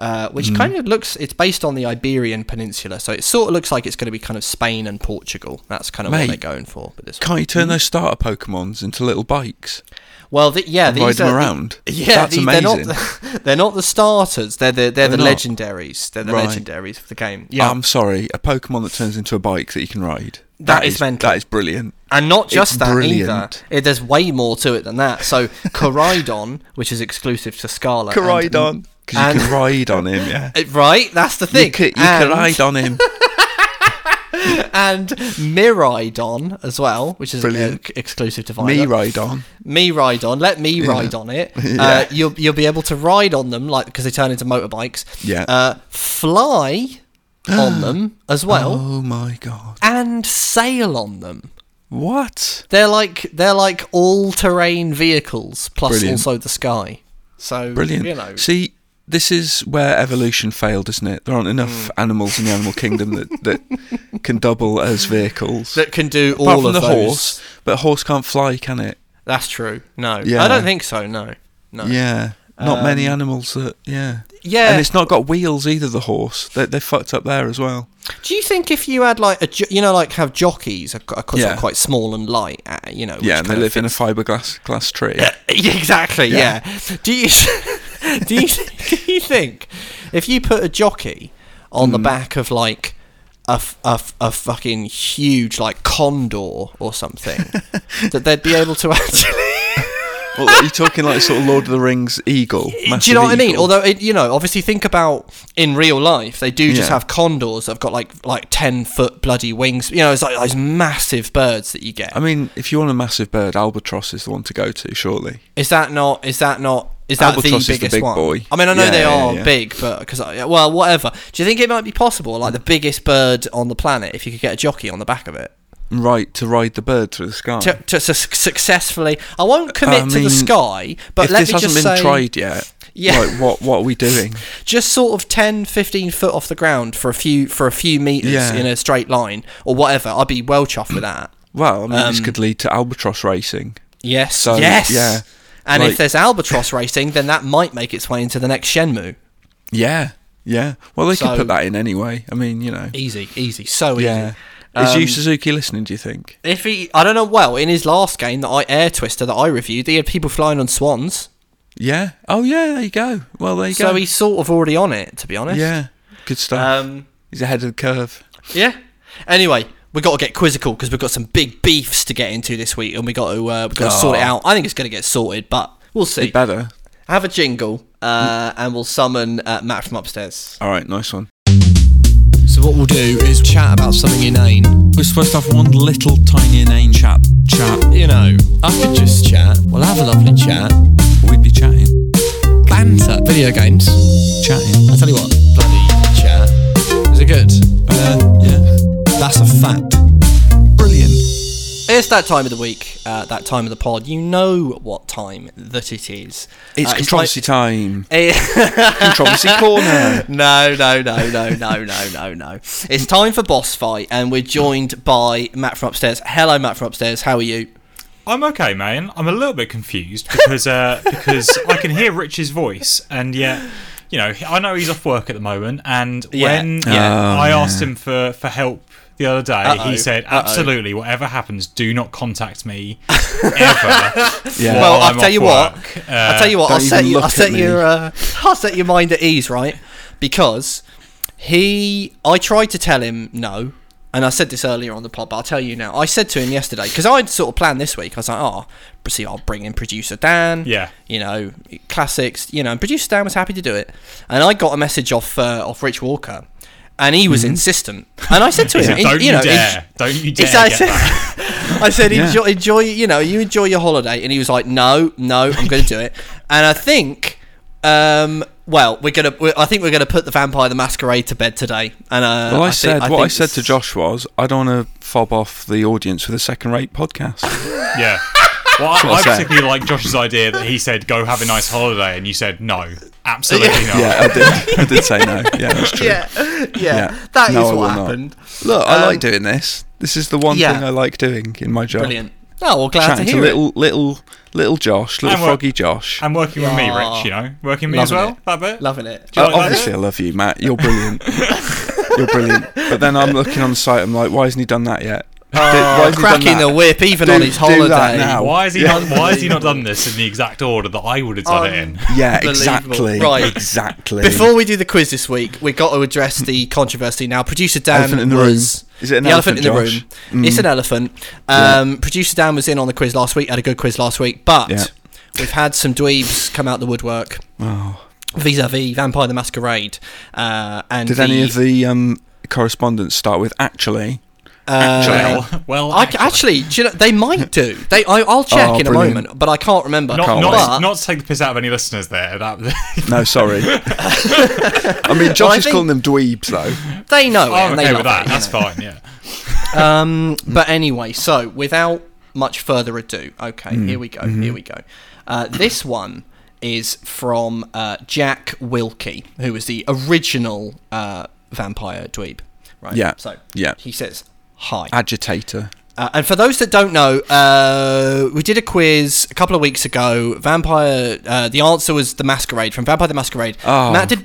A: Uh,
B: Mm.
A: which kind of looks, it's based on the Iberian Peninsula, so it sort of looks like it's going to be kind of Spain and Portugal. That's kind of what they're going for. But this.
B: Can't you turn those starter Pokemons into little bikes?
A: Well, the, yeah, these
B: ride them
A: are,
B: around?
A: Yeah,
B: That's
A: these- they're not.
B: amazing.
A: The, they're not the starters. They're the they're,
B: They're
A: the
B: not?
A: legendaries. They're the
B: Right.
A: legendaries of the game. Yeah,
B: I'm sorry, a Pokemon that turns into a bike that you can ride.
A: That is mental.
B: That is brilliant.
A: and not just
B: it's
A: that either. It, there's way more to it than that. So Koraidon, which is exclusive to Scarlet, and-
B: Koraidon. Because you
A: and-
B: can ride on him, yeah.
A: Uh, right, that's the
B: You
A: thing.
B: can, you
A: and,
B: can ride on him.
A: and Miraidon as well, which is uh, exclusive to
B: Me ride on.
A: me ride on. Let me ride on it. Uh,
B: Yeah.
A: you'll you'll be able to ride on them, like because they turn into motorbikes.
B: Yeah.
A: Uh, fly on them as well,
B: Oh my god.
A: and sail on them.
B: What?
A: They're like they're like all terrain vehicles plus
B: Brilliant.
A: also the sky. So
B: Brilliant.
A: You know,
B: See, this is where evolution failed, isn't it? There aren't enough
A: Mm.
B: animals in the animal kingdom that, that can double as vehicles.
A: that can do
B: Apart
A: all
B: from
A: of
B: the
A: those.
B: horse, but a horse can't fly, can it?
A: That's true. No,
B: Yeah.
A: I don't think so. No, no.
B: Yeah. Not many
A: Um,
B: animals that, yeah.
A: Yeah.
B: And it's not got wheels either, the horse. They, they fucked up there as well.
A: Do you think if you had like a jo- you know like have jockeys are, are sort
B: Yeah.
A: quite small and light, uh, you know?
B: yeah, and they live in a fiberglass glass tree.
A: Yeah, exactly. Yeah.
B: Yeah.
A: Do you do you do you think if you put a jockey on
B: Mm.
A: the back of like a a fucking huge like condor or something that they'd be able to actually
B: Well, are you talking like sort of Lord of the Rings eagle?
A: do you know what I mean?
B: eagle?
A: Although it, you know, obviously, think about in real life, they do just
B: Yeah.
A: have condors that've got like like ten foot bloody wings. You know, it's like those massive birds that you get.
B: I mean, if you want a massive bird, albatross is the one to go to, surely.
A: Is that not? Is that not? Is that
B: Albatross
A: the
B: is the
A: biggest
B: big
A: one?
B: boy.
A: I mean, I know
B: Yeah,
A: they
B: yeah,
A: are
B: yeah.
A: big, but because well, whatever. Do you think it might be possible, like the biggest bird on the planet, if you could get a jockey on the back of it
B: Right, to ride the bird through the sky.
A: to, to su- successfully? I won't commit
B: I
A: to the sky, but
B: if
A: let
B: this
A: me
B: hasn't
A: just
B: been
A: say,
B: tried yet,
A: Yeah.
B: like, what what are we doing?
A: just sort of 10, 15 foot off the ground for a few for a few meters
B: Yeah.
A: in a straight line or whatever. I'd be well chuffed with that.
B: Well, I mean, this
A: Um,
B: could lead to albatross racing.
A: Yes,
B: So,
A: yes,
B: yeah,
A: And
B: like-
A: if there's albatross racing, then that might make its way into the next Shenmue.
B: Yeah, yeah. Well, they
A: So-
B: could put that in anyway. I mean, you know.
A: Easy, easy, so
B: Yeah. Is
A: Um,
B: Yu Suzuki listening? Do you think?
A: If he, I don't know. Well, in his last game, that I Air Twister that I reviewed, he had people flying on swans,
B: Yeah. Oh, yeah. There you go. Well, there you
A: so
B: go.
A: So he's sort of already on it. To be honest,
B: yeah. Good stuff.
A: Um,
B: he's ahead of the curve.
A: yeah. Anyway, we got to get quizzical because we've got some big beefs to get into this week, and we got to uh, we got to sort it
B: Oh.
A: out. I think it's going to get sorted, but we'll see.
B: It better.
A: Have a jingle, uh, and we'll summon uh, Matt from upstairs.
B: All right. Nice one.
A: So what we'll do is chat about something inane.
C: We're supposed to have one little tiny inane chat. Chat.
A: You know, I could just chat. We'll have a lovely chat.
C: We'd be chatting.
A: Banter. Video games.
C: Chatting.
A: I tell you what, bloody chat. Is it good?
C: Uh, yeah.
A: That's a fact.
C: Brilliant.
A: It's it's that time of the week, uh, that time of the pod. You know what time that it is.
B: It's
A: Uh,
B: controversy time.
A: like-
B: Controversy corner.
A: no, no, no, no, no, no, no, no. It's time for boss fight, and we're joined by Matt from upstairs. Hello, Matt from upstairs. How are you?
E: I'm okay, man. I'm a little bit confused because uh, because I can hear Rich's voice, and yet, you know, I know he's off work at the moment. And
A: Yeah,
E: when
A: yeah.
B: Oh,
E: I
B: yeah.
E: asked him for, for help the other day,
A: Uh-oh,
E: he said,
A: uh-oh.
E: "Absolutely, whatever happens, do not contact me ever."
B: Yeah.
A: Well, I'll
E: I'm
A: tell you what.
E: work.
A: I'll
E: Uh,
A: tell you what. I'll set you. I'll set your. Uh, I'll set your mind at ease, right? Because he. I tried to tell him no, and I said this earlier on the pod, but I'll tell you now. I said to him yesterday because I'd sort of planned this week. I was like, oh, see, I'll bring in producer Dan.
E: Yeah.
A: You know, classics. You know, and producer Dan was happy to do it, and I got a message off uh, off Rich Walker. And he was insistent, and I said to him,
E: "Don't
A: you
E: you,
A: know,
E: dare! Don't you dare
A: Exactly.
E: get that!"
A: I said,
B: Yeah.
A: enjoy, enjoy, you know, you enjoy your holiday. And he was like, no, no, I'm going to do it. And I think, um, well, we're going to, I think we're going to put the Vampire the Masquerade to bed today. And, uh,
B: Well, I,
A: think-
B: said what I
A: think
B: said to Josh was I don't want to fob off the audience with a second-rate podcast.
E: Yeah. Well, I,
B: I
E: I particularly like Josh's idea that he said, "Go have a nice holiday," and you said, "No, absolutely not."
B: yeah, I did. I did say no. Yeah, that's true.
A: Yeah, yeah,
B: Yeah.
A: that is
B: No, I will
A: what
B: not.
A: happened.
B: Look, I
A: Um,
B: like doing this. This is the one
A: yeah.
B: thing I like doing in my job.
A: Brilliant. Oh, well, glad
B: Chatting
A: to
B: to,
A: hear it.
B: little, little, little Josh, little
E: And we're-
B: froggy Josh.
E: And working with me, Rich, you know, working with me as
A: Loving
E: well.
A: it.
E: That bit.
A: Loving it.
B: Uh,
E: like
B: obviously,
E: bit?
B: I love you, Matt. You're brilliant. You're brilliant. But then I'm looking on the site. I'm like, why hasn't he done that yet? Did- why
A: Oh,
B: hasn't he done
A: cracking the whip even
B: Do-
A: on his holiday.
E: Why has he
B: Yeah.
E: not? Why has he not done this in the exact order that I would have done it in?
B: Yeah, exactly.
A: Right.
B: Exactly.
A: Before we do the quiz this week, we've got to address the controversy. Now, producer Dan
B: Elephant in the
A: was.
B: Is it an
A: the elephant,
B: elephant,
A: in the
B: Josh?
A: room. It's an elephant. Um, Producer Dan was in on the quiz last week. Had a good quiz last week, but
B: Yeah.
A: we've had some dweebs come out the woodwork
B: Oh.
A: vis-a-vis Vampire the Masquerade. Uh, and
B: Did
A: the,
B: any of the um, correspondence start with actually?
A: Uh,
E: well, well,
A: I, actually, do you know, they might do. They, I, I'll check
B: Oh,
A: in a moment, but I can't remember.
E: not,
B: Can't
E: not, not to take the piss out of any listeners there. That,
B: No, sorry. I mean, Josh
A: Well, I
B: is calling them dweebs, though.
A: they know it.
E: I'm
A: and
E: okay
A: love
E: with that.
A: it,
E: That's
A: know.
E: fine. Yeah.
A: Um, but anyway, so without much further ado, okay,
B: Hmm.
A: here we go.
B: Mm-hmm.
A: Here we go. Uh, this one is from uh, Jack Wilkie, who was the original uh, vampire dweeb. Right.
B: Yeah,
A: So
B: yeah.
A: he says hi.
B: Agitator.
A: Uh, and for those that don't know, uh, we did a quiz a couple of weeks ago. Vampire. Uh, the answer was the Masquerade from Vampire the Masquerade.
B: Oh,
A: Matt did.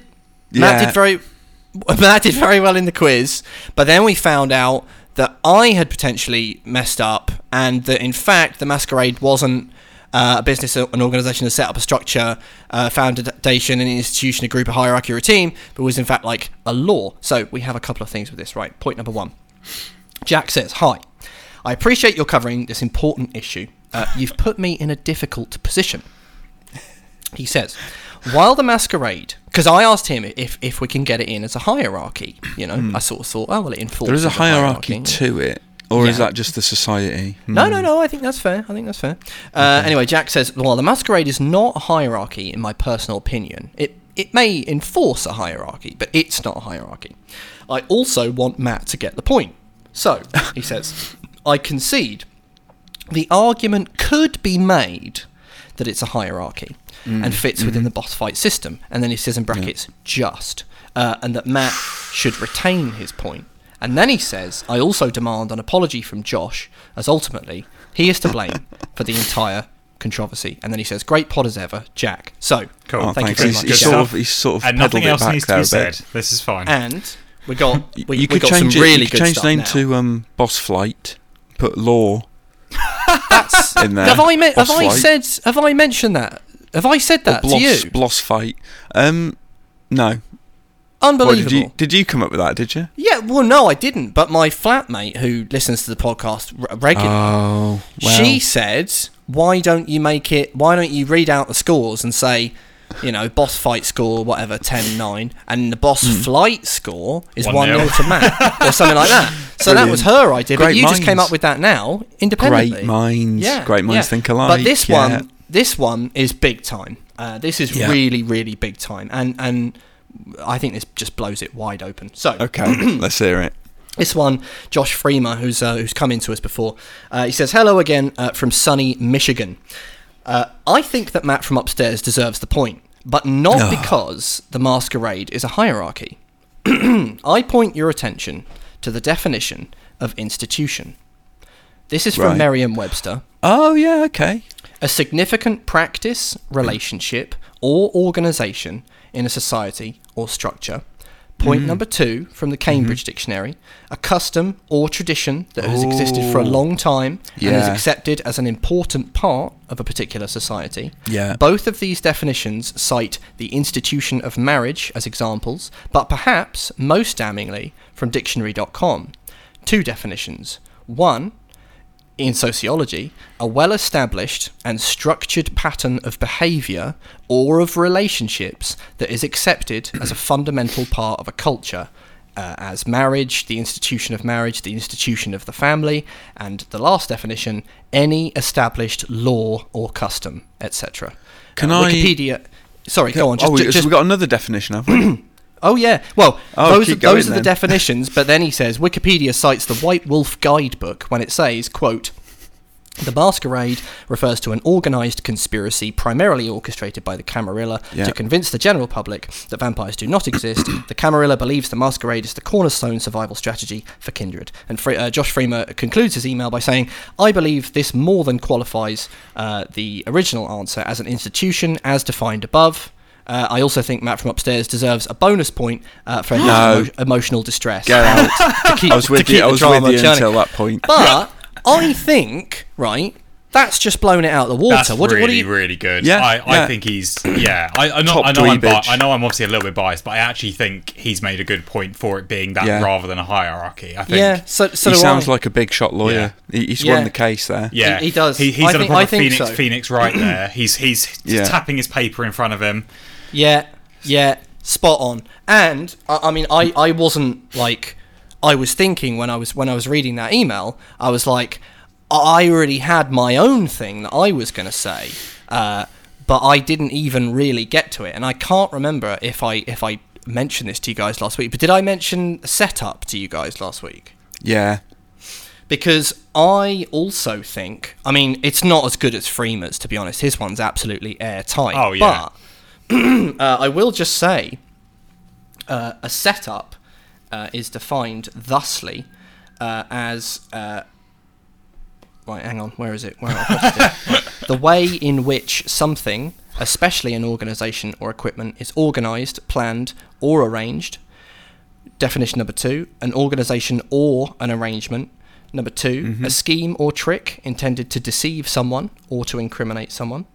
A: Matt
B: yeah.
A: did very. Matt did very well in the quiz, but then we found out that I had potentially messed up, and that in fact the Masquerade wasn't. Uh, a business, an organisation, that set up a structure, uh, foundation, an institution, a group, a hierarchy, or a team, but was in fact like a law. So we have a couple of things with this, right? Point number one. Jack says, Hi. I appreciate you're covering this important issue. Uh, you've put me in a difficult position. He says, While the masquerade, because I asked him if, if we can get it in as a hierarchy, you know, I sort of thought, oh, well, it enforces.
B: There is a
A: the
B: hierarchy to it, or is that just the society?
A: No,
B: Hmm.
A: no, no. I think that's fair. I think that's fair. Uh, Anyway, Jack says, "Well, the masquerade is not a hierarchy, in my personal opinion. It it may enforce a hierarchy, but it's not a hierarchy. I also want Matt to get the point. So he says, I concede. The argument could be made that it's a hierarchy and fits within the boss fight system, and then he says in brackets, just, uh, and that Matt should retain his point. And then he says, I also demand an apology from Josh, as ultimately he is to blame for the entire controversy. And then he says, Great pod as ever, Jack. So,
E: Cool.
B: Oh,
A: thank you
B: thanks.
A: very
B: He's,
A: much.
B: he's sort of, he's sort of
E: And
B: pedalled
E: nothing
B: it
E: else
B: back
E: needs to
B: there
E: be said. This is fine.
A: And we got we,
B: you
A: we
B: could
A: got
B: change
A: some
B: it.
A: really
B: you could
A: good
B: change
A: stuff
B: the name
A: now.
B: to um, Boss Flight. Put law
A: That's
B: in there.
A: have I me- have I said have I mentioned that? Have I said
B: Or
A: that to
B: Bloss,
A: you?
B: Bloss Fight. Um, no. What,
A: Unbelievable.
B: did you did you come up with that? Did you?
A: Yeah, well, no, I didn't. But my flatmate, who listens to the podcast r- regularly,
B: Oh, well.
A: she said, "Why don't you make it? Why don't you read out the scores and say, you know, boss fight score, whatever, 10-9, and the boss
B: Hmm.
A: flight score is
E: 1-0.
A: one 0 to Matt or something like that." So that was her idea. but
B: Great
A: you just came
B: minds.
A: up with that now independently.
B: Great minds.
A: Yeah,
B: Great minds
A: yeah.
B: think alike.
A: But this
B: yeah.
A: one, this one is big time. Uh, this is
B: Yeah.
A: really, really big time, and and I think this just blows it wide open. So,
B: Okay, let's hear it.
A: This one, Josh Freemer, who's uh, who's come into us before, uh, he says, "Hello again uh, from sunny Michigan. Uh, I think that Matt from upstairs deserves the point, but not because the masquerade is a hierarchy. I point your attention to the definition of institution. This is from
B: Right.
A: Merriam-Webster."
B: Oh yeah, okay.
A: a significant practice, relationship, or organization in a society or structure. Point mm-hmm. number two from the Cambridge mm-hmm. Dictionary a custom or tradition that has existed for a long time and is accepted as an important part of a particular society.
B: Yeah.
A: Both of these definitions cite the institution of marriage as examples, but perhaps most damningly from dictionary.com. Two definitions. One, in sociology, a well established and structured pattern of behaviour or of relationships that is accepted as a fundamental part of a culture, uh, as marriage, the institution of marriage, the institution of the family, and the last definition, any established law or custom, etc.
B: Can
A: Uh,
B: I-
A: Wikipedia. Sorry, go on. Just,
B: oh,
A: ju-
B: so
A: just,
B: we got another definition, have we?
A: Oh yeah. Well,
B: Oh,
A: those are, those are the definitions. But then he says Wikipedia cites the White Wolf Guidebook when it says, "quote." The masquerade refers to an organised conspiracy primarily orchestrated by the Camarilla
B: Yeah.
A: to convince the general public that vampires do not exist. the Camarilla believes the masquerade is the cornerstone survival strategy for Kindred. And Fre- uh, Josh Freemer concludes his email by saying, I believe this more than qualifies uh, the original answer as an institution as defined above. Uh, I also think Matt from upstairs deserves a bonus point uh, for his
B: No.
A: emo- emotional distress.
B: Get out.
A: to keep,
B: I was
A: to
B: with
A: keep
B: you. I was with you
A: churning.
B: until that point.
A: But I think, right, that's just blown it out of the water.
E: That's
A: what, do-
E: really,
A: what do you?
E: really good.
B: Yeah,
E: I, I
B: yeah.
E: think he's yeah. I, I know,
B: Top
E: I know, I'm bi- I know I'm obviously a little bit biased, but I actually think he's made a good point for it being that
B: Yeah.
E: rather than a hierarchy. I think.
A: Yeah, so so
B: he sounds
A: I.
B: like a big shot lawyer. He, he's
A: Yeah.
B: won the case there.
E: Yeah,
A: He- he does.
E: He, he's
A: I
E: done
A: think-
E: a proper
A: think
E: Phoenix,
A: so.
E: Phoenix right there. He's he's
B: Yeah.
E: tapping his paper in front of him.
A: Yeah, yeah, spot on. And I, I mean, I, I wasn't like I was thinking when I was when I was reading that email. I was like, I already had my own thing that I was going to say, uh, but I didn't even really get to it, and I can't remember if I if I mentioned this to you guys last week. But did I mention setup to you guys last week?
B: Yeah.
A: because I also think, I mean, it's not as good as Freeman's, to be honest. His one's absolutely airtight.
E: Oh, yeah.
A: But uh, I will just say uh, a setup uh, is defined thusly uh, as. Right, hang on, where is it? Where have I posted it? the way in which something, especially an organisation or equipment, is organised, planned, or arranged. Definition number two: an organisation or an arrangement. Number 2 a scheme or trick intended to deceive someone or to incriminate someone.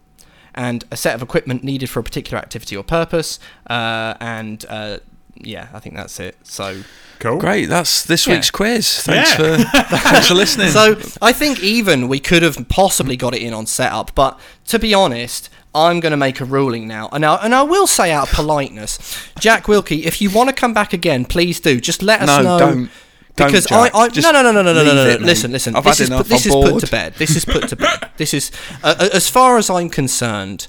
A: And a set of equipment needed for a particular activity or purpose. Uh, and uh, yeah, I think that's it. So,
E: Cool.
B: Great. That's this
A: Yeah.
B: week's quiz. Thanks
E: Yeah.
B: for thanks for listening.
A: so I think even we could have possibly got it in on setup, but to be honest, I'm going to make a ruling now, and I, and I will say out of politeness, Jack Wilkie, if you want to come back again, please do. Just let us
B: No,
A: know.
B: don't. Don't,
A: Because
B: Jack.
A: I, I no no no no no no no no, no.
B: it,
A: listen listen
B: I've
A: this
B: had
A: is
B: enough.
A: put, this
B: I'm
A: is put to bed this is put to bed this is uh, uh, as far as I'm concerned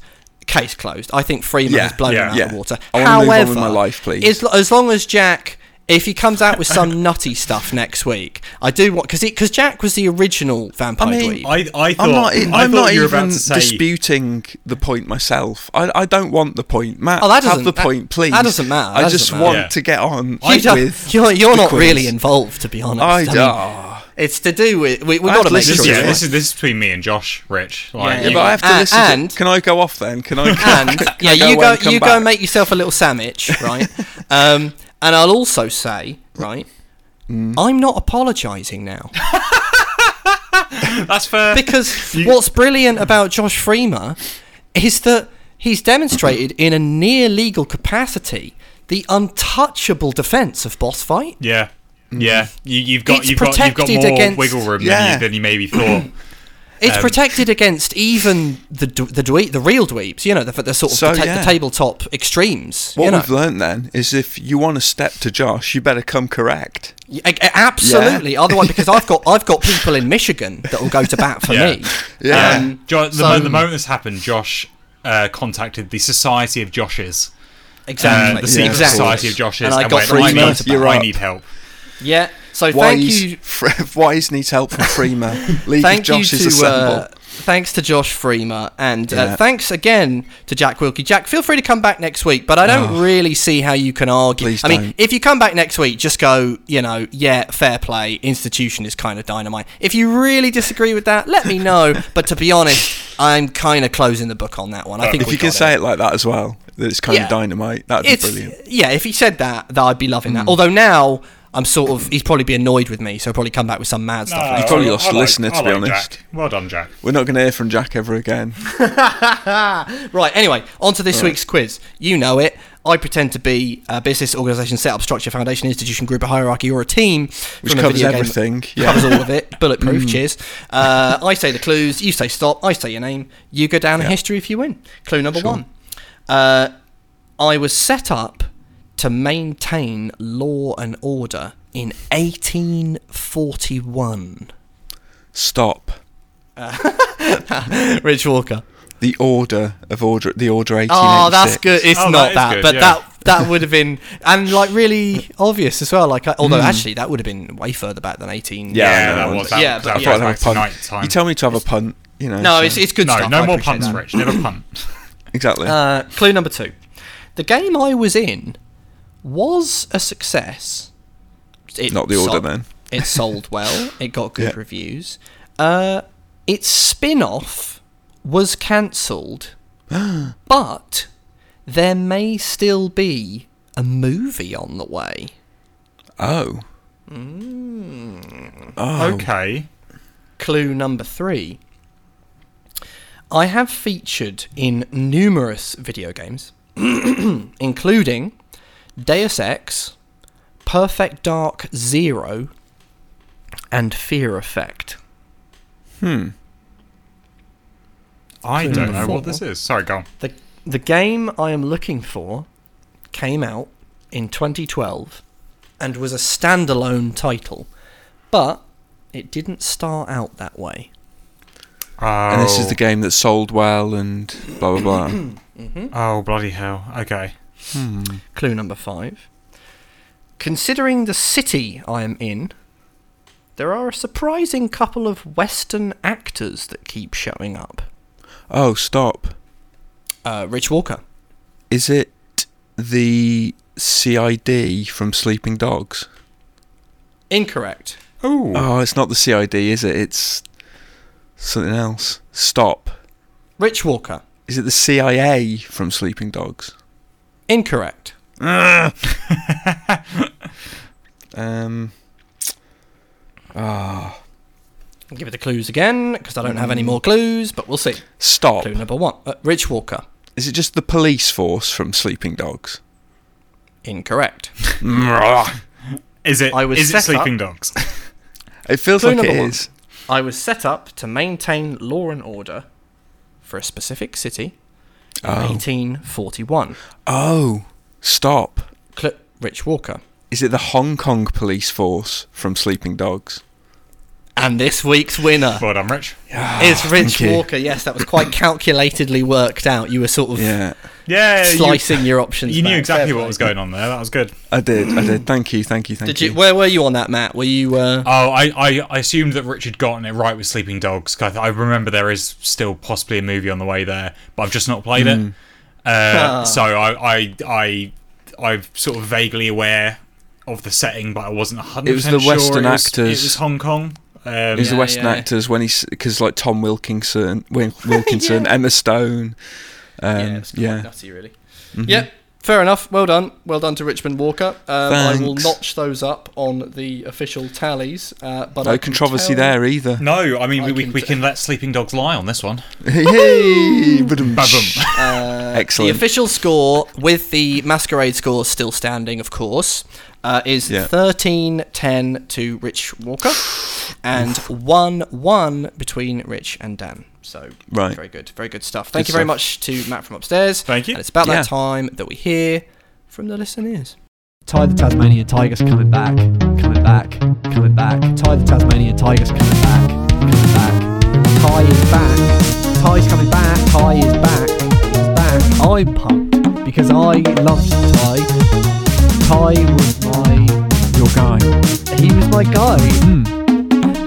A: case closed I think Freeman
B: Yeah,
A: has blown
E: yeah,
A: him out
B: yeah.
A: of the water
B: I
A: however
B: move on with my life, please.
A: as, as long as Jack if he comes out with some nutty stuff next week I do want because because Jack was the original vampire
B: I mean,
A: dweeb.
E: I, I thought,
B: I'm not.
E: I
B: I'm
E: thought
B: not
E: you were
B: even
E: about to say.
B: disputing the point myself. I, I don't want the point, Matt.
A: Oh, that
B: have
A: doesn't-
B: the
A: that-
B: point, please.
A: that doesn't matter,
B: I just
A: doesn't
B: want
E: matter.
B: to get on
A: You
B: with
A: you're, you're
B: the
A: not
B: quiz.
A: really involved to be honest
B: I
A: I mean. It's to do with we, we've got to
B: to
A: make
B: listen
E: This,
A: sure
B: to
E: yeah,
B: it.
E: this is this is between me and Josh, Rich. Like,
A: Yeah,
B: Yeah, but I have to
A: Uh,
B: listen.
A: and-
B: can I go off then? Can I?
A: and
B: can
A: yeah,
B: I
A: you go
B: and come
A: you go and make yourself a little sandwich, right? um, and I'll also say, right,
B: Mm.
A: I'm not apologising now
E: that's fair.
A: because what's brilliant about Josh Freemer is that he's demonstrated in a near legal capacity the untouchable defence of boss fight.
E: yeah, yeah. You, you've got
A: It's
E: you've got you've got more
A: against-
E: wiggle room than, you, than you maybe thought.
A: It's
E: Um,
A: protected against even the the dwe- the real dweebs, you know, the, the sort of
B: So,
A: the, ta-
B: yeah.
A: the tabletop extremes.
B: What
A: you know.
B: we've learned then is if you want to step to Josh, you better come correct.
A: Yeah, a- a- absolutely. Otherwise, because I've got I've got people in Michigan that will go to bat for
E: Yeah.
A: me.
B: Yeah.
A: Um,
E: Jo- the,
A: so-
E: mo- the moment this happened, Josh uh, contacted the Society of Joshes.
A: exactly.
E: Uh, the secret
A: exactly.
E: Society of Joshes.
A: And I got
E: went,
A: three
E: I,
A: emails
E: need,
A: about
E: I need help.
A: Yeah. So thank
B: Wise,
A: you,
B: Wise needs help from Freema.
A: Thank you to uh, thanks to Josh Freema, and uh,
B: Yeah.
A: thanks again to Jack Wilkie. Jack, feel free to come back next week, but I don't
B: Oh.
A: really see how you can argue.
B: Please
A: I mean,
B: don't.
A: if you come back next week, just go, you know, yeah, fair play. Institution is kind of dynamite. If you really disagree with that, let me know. but to be honest, I'm kind of closing the book on that one. I think
B: if you can say it like that as well, that it's kind
A: Yeah.
B: of dynamite, that'd be
A: it's
B: brilliant.
A: Yeah. If he said that, that I'd be loving that. Although now I'm sort of, he'd probably be annoyed with me, so he'll probably come back with some mad stuff.
E: No,
A: later.
B: probably
E: I-
B: lost
E: I
B: a
E: like-
B: listener, to
E: I
B: be
E: like
B: honest.
E: Jack. Well done, Jack.
B: We're not going to hear from Jack ever again.
A: Right, anyway, on to this week's quiz. You know it. I pretend to be a business, organisation, setup, structure, foundation, institution, group, a hierarchy, or a team.
B: Which
A: from a
B: covers
A: video game.
B: everything, yeah.
A: Covers all of it. Bulletproof, cheers. Uh, I say the clues, you say stop, I say your name, you go down in history if you win. Clue number
B: Sure.
A: one. Uh, I was set up to maintain law and order in 1841.
B: Stop.
A: Rich Walker.
B: The order of order, the order 1886.
A: Oh, that's good. It's
E: Oh,
A: not
E: that is
A: that,
E: good,
A: but
E: yeah.
A: that that would have been and like really obvious as well. Like, I, although actually that would have been way further back than eighteen.
B: Yeah,
E: Yeah, that was that.
A: Yeah,
E: that
A: but
E: was
A: yeah.
B: I thought I'd a punt.
E: time.
B: You tell me to have a punt, you know.
A: No,
B: so-
A: it's it's good
E: no,
A: stuff.
E: no
A: I
E: more
A: appreciate
E: punts,
A: that.
E: Rich. Never punt.
B: exactly.
A: Uh, clue number two. The game I was in was a success. It
B: Not the order
A: sold-
B: then.
A: It sold well. It got good
B: Yeah.
A: reviews. Uh, its spin-off was cancelled, but there may still be a movie on the way.
B: oh.
A: Mm.
B: Oh.
E: Okay.
A: Clue number three. I have featured in numerous video games, including Deus Ex, Perfect Dark Zero, and Fear Effect.
B: Hmm.
E: I
A: Clue
E: don't know what this is. Sorry, go on.
A: The, the game I am looking for came out in 2012 and was a standalone title, but it didn't start out that way.
E: Oh,
B: And this is the game that sold well and blah blah blah.
E: Oh bloody hell! Okay.
B: Hmm.
A: Clue number five. Considering the city I am in, there are a surprising couple of Western actors that keep showing up.
B: Oh, stop.
A: Uh, Rich Walker.
B: Is it the CID from Sleeping Dogs?
A: Incorrect.
E: Ooh.
B: Oh, it's not the CID, is it? It's something else. Stop.
A: Rich Walker.
B: Is it the CIA from Sleeping Dogs?
A: Incorrect.
B: Um. Ah.
A: I'll give it the clues again because I don't have any more clues, but we'll see.
B: Stop.
A: Clue number one. Uh, Rich Walker.
B: Is it just the police force from Sleeping Dogs?
A: Incorrect.
E: Is it?
A: I was
E: is it Sleeping
A: up-
E: Dogs?
B: It feels
A: Clue
B: like it
A: one.
B: is.
A: I was set up to maintain law and order for a specific city in
B: Oh.
A: 1841.
B: Oh. Stop.
A: Cl- Rich Walker.
B: Is it the Hong Kong police force from Sleeping Dogs?
A: And this week's winner
E: well done, Rich.
A: is Rich
B: thank you.
A: Walker. Yes, that was quite calculatedly worked out. You were sort of
B: Yeah,
E: Yeah.
A: slicing
E: you,
A: your options.
E: You knew exactly
A: Fair
E: what was going on there. That was good.
B: I did. I did. Thank you. Thank you. Thank
A: Did
B: you.
A: you? Where were you on that, Matt? Were you? Uh,
E: Oh, I, I, I assumed that Rich had gotten it right with Sleeping Dogs. I, I remember there is still possibly a movie on the way there, but I've just not played
B: Hmm.
E: it. Uh, so I, I, I, I'm sort of vaguely aware of the setting, but I wasn't 100
B: It was the
E: sure
B: Western
E: it was,
B: actors.
E: It was Hong Kong. Um,
B: It was the Western
A: yeah.
B: actors when he's because like Tom Wilkinson, Wil- Wilkinson, Emma Stone. Um,
A: yeah,
B: yeah,
A: it's quite nutty, really. Yep. Fair enough. Well done. Well done to Richmond Walker. Um, I will notch those up on the official tallies. Uh, but
B: no
A: I
B: controversy
A: tell-
B: there either.
E: No, I mean
A: I
E: we, we,
A: can
E: we
A: t-
E: can let Sleeping Dogs lie on this one.
B: Hey,
A: Uh,
B: Excellent.
A: The official score, with the masquerade score still standing, of course, uh, is
B: Yeah.
A: 13 10 to Rich Walker and 1 1 between Rich and Dan. So,
B: Right.
A: very good. Very good stuff. Thank
B: Good
A: you very
B: stuff.
A: much to Matt from upstairs.
E: Thank you.
A: And it's about
B: Yeah.
A: that time that we hear from the listeners.
D: Ty the Tasmanian Tigers coming back, coming back, coming back. Ty the Tasmanian Tigers coming back, coming back. Ty is back. Ty's coming back. Ty is back. He's back. I'm pumped because I loved Ty. Ty was my
C: Your guy.
D: he was my guy.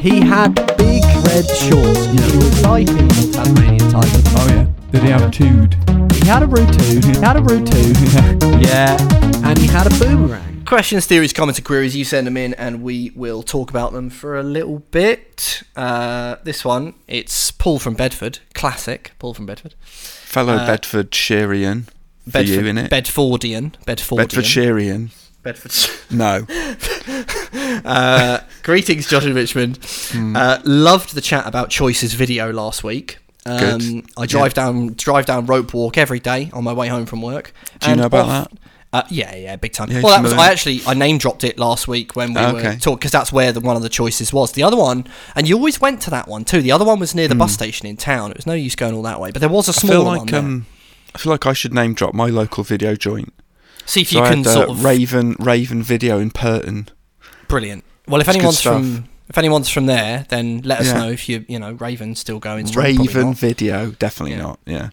D: He had big red shorts. He was like a little Tasmanian tiger.
C: Oh yeah. Did he have a tood?
D: He had a rude tooth. He had a rude tooth. yeah, and he had a boomerang.
A: Questions, theories, comments, and queries, you send them in and we will talk about them for a little bit. Uh, this one, it's Paul from Bedford. Classic, Paul from Bedford.
B: Fellow Bedfordshirian for
A: Bedford,
B: you, innit?
A: Bedfordian. Bedfordian.
B: Bedfordshirian.
A: Bedford.
B: No.
A: Uh, greetings, Josh and Richmond. Uh, loved the chat about choices video last week. Um,
B: Good.
A: I drive down drive down rope walk every day on my way home from work.
B: Do you know about
A: off-
B: that?
A: Uh, yeah, yeah, big time.
B: Yeah,
A: well, that was. I actually I name dropped it last week when we were
B: Okay.
A: talking because that's where the, one of the choices was. The other one, and you always went to that one too. The other one was near the bus station in town. It was no use going all that way, but there was a
B: Hmm. I
A: smaller
B: feel
A: one. there.
B: um, I feel like I should name drop my local video joint.
A: See if
B: So
A: you
B: I
A: can
B: had, uh,
A: sort of
B: Raven Raven Video in Purton.
A: brilliant. Well, if
B: It's
A: anyone's from if anyone's from there, then let us
B: Yeah.
A: know if you you know Raven's still going strong.
B: Raven. Video, definitely
A: Yeah.
B: not. Yeah.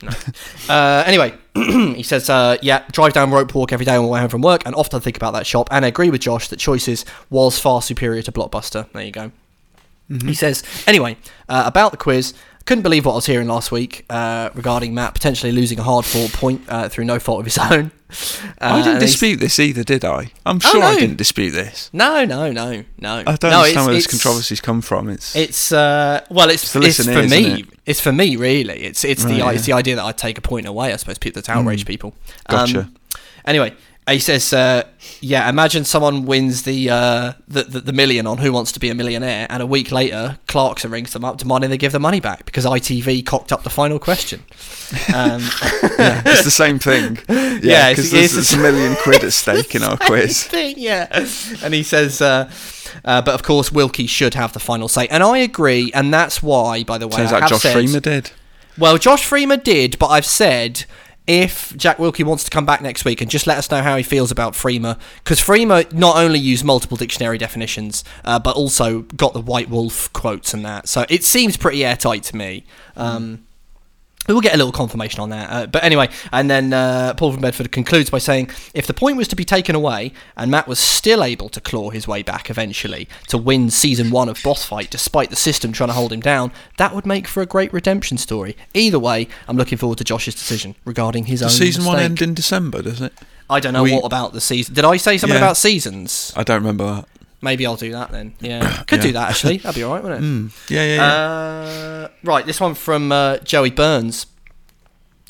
A: Uh, anyway, he says, uh, yeah, drive down rope walk every day on my way home from work and often think about that shop and I agree with Josh that Choices was far superior to Blockbuster. There you go. He says, anyway, uh, about the quiz, couldn't believe what I was hearing last week uh, regarding Matt potentially losing a hard fought point uh, through no fault of his own. Uh,
B: I didn't dispute this either, did I? I'm
A: Oh,
B: sure I didn't dispute this.
A: No, no, no, no.
B: I don't
A: no,
B: understand
A: it's-
B: where this controversies come from. It's,
A: It's uh, well, it's
B: It's
A: it's, for me.
B: it?
A: It's for me, really. It's it's the
B: Right,
A: it's the idea that I take a point away. I suppose people that outrage people.
B: Gotcha.
A: Um, anyway, he says, uh, yeah. Imagine someone wins the, uh, the, the the million on Who Wants to Be a Millionaire, and a week later, Clarkson rings them up demanding they give the money back because ITV cocked up the final question. Um,
B: yeah, it's the same thing.
A: Yeah,
B: Yeah, because
A: it's-
B: there's, there's a million quid at stake in our quiz.
A: thing, yeah. And he says, uh, uh, but of course, Wilkie should have the final say, and I agree, and that's why, by the way,
B: Turns
A: I
B: out Josh
A: said,
B: Freeman did.
A: Well, Josh Freema did, but I've said if Jack Wilkie wants to come back next week and just let us know how he feels about Freema, because Freema not only used multiple dictionary definitions, uh, but also got the White Wolf quotes and that. So it seems pretty airtight to me. Um, We'll get a little confirmation on that. Uh, but anyway, and then uh, Paul from Bedford concludes by saying if the point was to be taken away and Matt was still able to claw his way back eventually to win season one of Boss Fight despite the system trying to hold him down, that would make for a great redemption story. Either way, I'm looking forward to Josh's decision regarding his own
B: Does season one end in December, does it?
A: I don't know
B: we-
A: what about the season. Did I say something
B: Yeah.
A: about seasons?
B: I don't remember that.
A: Maybe I'll do that then. Yeah, could
B: Yeah.
A: do that actually. That'd be alright, wouldn't it?
B: Mm. Yeah, yeah, yeah.
A: Uh, right, this one from uh, Joey Burns.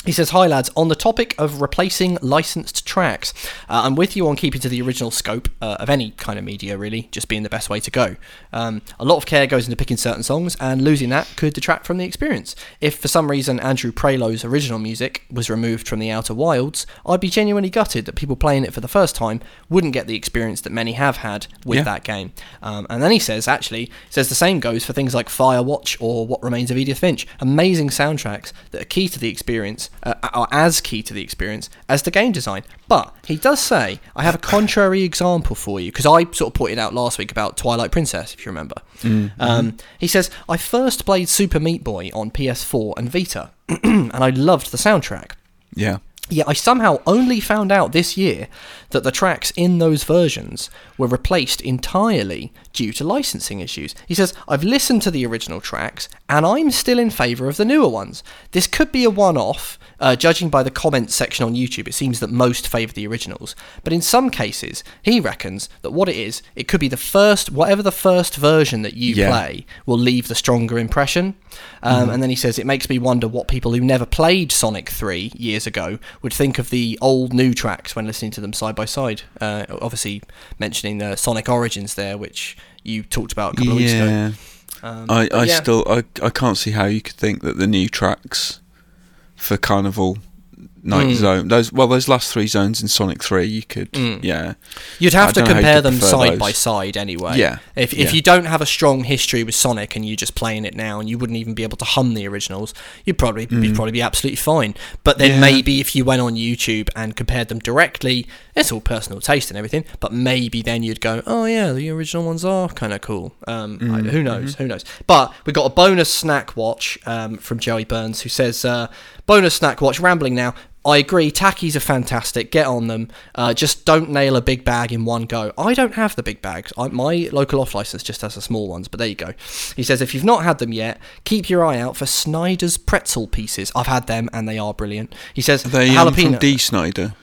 A: He says, Hi lads, on the topic of replacing licensed tracks, uh, I'm with you on keeping to the original scope uh, of any kind of media, really, just being the best way to go. Um, a lot of care goes into picking certain songs, and losing that could detract from the experience. If for some reason Andrew Prahlow's original music was removed from the Outer Wilds, I'd be genuinely gutted that people playing it for the first time wouldn't get the experience that many have had with
B: Yeah.
A: that game. Um, and then he says, actually, he says the same goes for things like Firewatch or What Remains of Edith Finch. Amazing soundtracks that are key to the experience, uh, are as key to the experience as the game design. But he does say, I have a contrary example for you, because I sort of pointed out last week about Twilight Princess, if you remember. Um, he says, I first played Super Meat Boy on PS4 and Vita, and I loved the soundtrack.
B: yeah.
A: Yet I somehow only found out this year that the tracks in those versions were replaced entirely due to licensing issues. He says, I've listened to the original tracks and I'm still in favour of the newer ones. This could be a one off. Uh, judging by the comments section on YouTube, it seems that most favour the originals. But in some cases, he reckons that what it is, it could be the first, whatever the first version that you
B: Yeah.
A: play will leave the stronger impression. Um, And then he says, it makes me wonder what people who never played Sonic 3 years ago would think of the old new tracks when listening to them side by side. Uh, obviously, mentioning uh, Sonic Origins there, which you talked about a couple of weeks ago.
B: Yeah.
A: Um,
B: I, I
A: yeah.
B: still I, I can't see how you could think that the new tracks for Carnival Night
A: Mm.
B: Zone those well those last three zones in Sonic Three you could
A: Mm.
B: yeah
A: You'd have
B: I
A: to
B: don't know how you
A: compare them side
B: those.
A: by side anyway.
B: Yeah,
A: If, if
B: yeah.
A: you don't have a strong history with Sonic and you're just playing it now and you wouldn't even be able to hum the originals, you'd probably you'd probably be absolutely fine. But then
B: Mm. Yeah.
A: maybe if you went on YouTube and compared them directly, it's all personal taste and everything. But maybe then you'd go, oh yeah, the original ones are kind of cool. Um,
B: Mm,
A: I- who knows?
B: mm-hmm.
A: Who knows? But we got a bonus snack watch um, from Joey Burns who says. Uh, Bonus snack watch, rambling now. I agree. Takis are fantastic. Get on them. Uh, just don't nail a big bag in one go. I don't have the big bags. I, my local off license just has the small ones. But there you go. He says if you've not had them yet, keep your eye out for Snyder's pretzel pieces. I've had them and they are brilliant. He says
B: They um,
A: jalapeno.
B: from Dee Snider,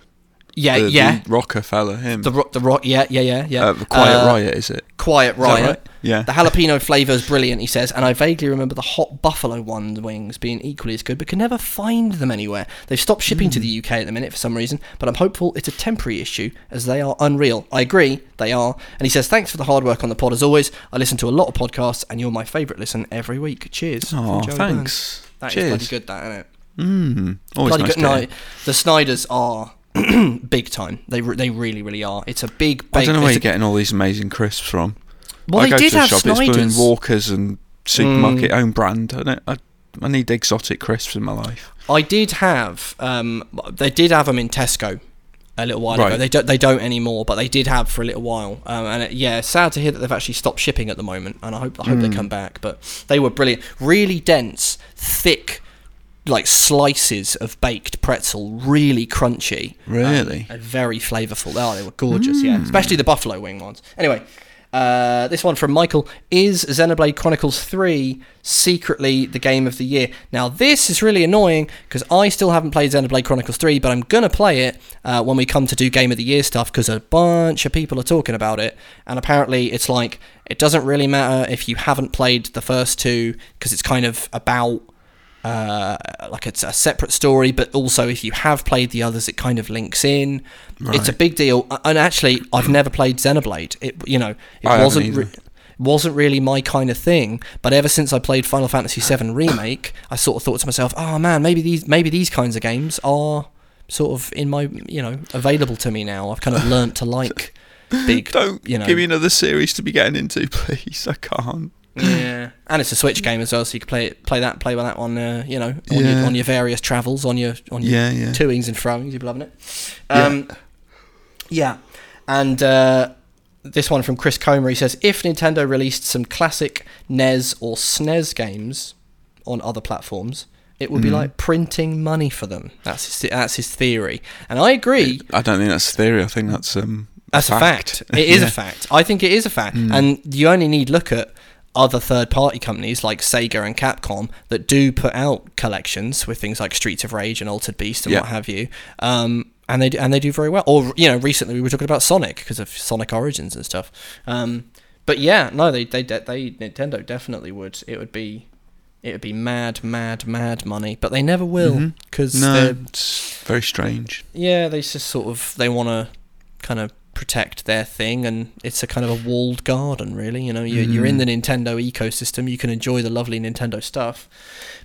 A: yeah,
B: the,
A: yeah.
B: the Rockefeller, him.
A: The rock, the rock, yeah, yeah, yeah, yeah.
B: uh, Quiet
A: Uh,
B: Riot, is it?
A: Quiet Riot.
B: right? Yeah.
A: The jalapeno flavour is brilliant, he says, and I vaguely remember the hot buffalo one wings being equally as good, but can never find them anywhere. They've stopped shipping to the UK at the minute for some reason, but I'm hopeful it's a temporary issue as they are unreal. I agree, they are. And he says, thanks for the hard work on the pod as always. I listen to a lot of podcasts, and you're my favourite listen every week. Cheers.
B: Oh, thanks.
A: Burns. That is
B: Cheers.
A: bloody good, that, isn't it?
B: Mm, always
A: bloody
B: nice
A: good. No, the Snyders are big time. They re- they really really are. It's a big.
B: I don't know where you're
A: a-
B: getting all these amazing crisps from.
A: Well,
B: I
A: they
B: go
A: did
B: to
A: have
B: shop, it's. Walkers and supermarket
A: Mm.
B: own brand. I, don't, I, I need exotic crisps in my life.
A: I did have. Um, they did have them in Tesco a little while ago. They don't. They don't anymore, but they did have for a little while. Um, and it, yeah, sad to hear that they've actually stopped shipping at the moment. And I hope I hope they
B: Mm.
A: come back. But they were brilliant. Really dense, thick, like slices of baked pretzel. Really crunchy.
B: Really?
A: Um, and very flavourful. Oh, they were gorgeous. Yeah, especially the buffalo wing ones. Anyway. Uh, this one from Michael is Xenoblade Chronicles 3 secretly the game of the year. Now, this is really annoying because I still haven't played Xenoblade Chronicles 3, but I'm going to play it uh, when we come to do game of the year stuff because a bunch of people are talking about it. And apparently, it's like it doesn't really matter if you haven't played the first two because it's kind of about uh, like it's a separate story, but also if you have played the others, it kind of links in. It's a big deal. And actually, I've never played Xenoblade. It you know it
B: I
A: wasn't re- wasn't really my kind of thing. But ever since I played Final Fantasy VII remake, I sort of thought to myself, oh man, maybe these maybe these kinds of games are sort of in my you know available to me now. I've kind of learnt to like big.
B: Don't
A: you know,
B: give me another series to be getting into, please. I can't.
A: Yeah, and it's a Switch game as well, so you can play it, play that, play with that on, uh, you know, on,
B: Yeah.
A: your, on your various travels, on your on your
B: Yeah, yeah.
A: toings and froings. You're loving it. Um, yeah. and uh, this one from Chris Comer. He says, if Nintendo released some classic NES or SNES games on other platforms, it would be
B: Mhm.
A: like printing money for them. That's his, that's his theory, and I agree.
B: I don't think that's theory. I think that's um.
A: That's a fact. It is
B: Yeah.
A: a fact. I think it is a fact.
B: Mm.
A: And you only need look at other third party companies like Sega and Capcom that do put out collections with things like Streets of Rage and Altered Beast and
B: Yeah.
A: what have you. Um, and they do, and they do very well. Or you know, recently we were talking about Sonic because of Sonic Origins and stuff. Um, but yeah, no, they they de- they Nintendo definitely would. It would be it would be mad, mad, mad money. But they never will because
B: No, it's very strange.
A: yeah, they just sort of they want to kind of protect their thing, and it's a kind of a walled garden, really. You know, you, you're in
B: Mm.
A: the Nintendo ecosystem, you can enjoy the lovely Nintendo stuff,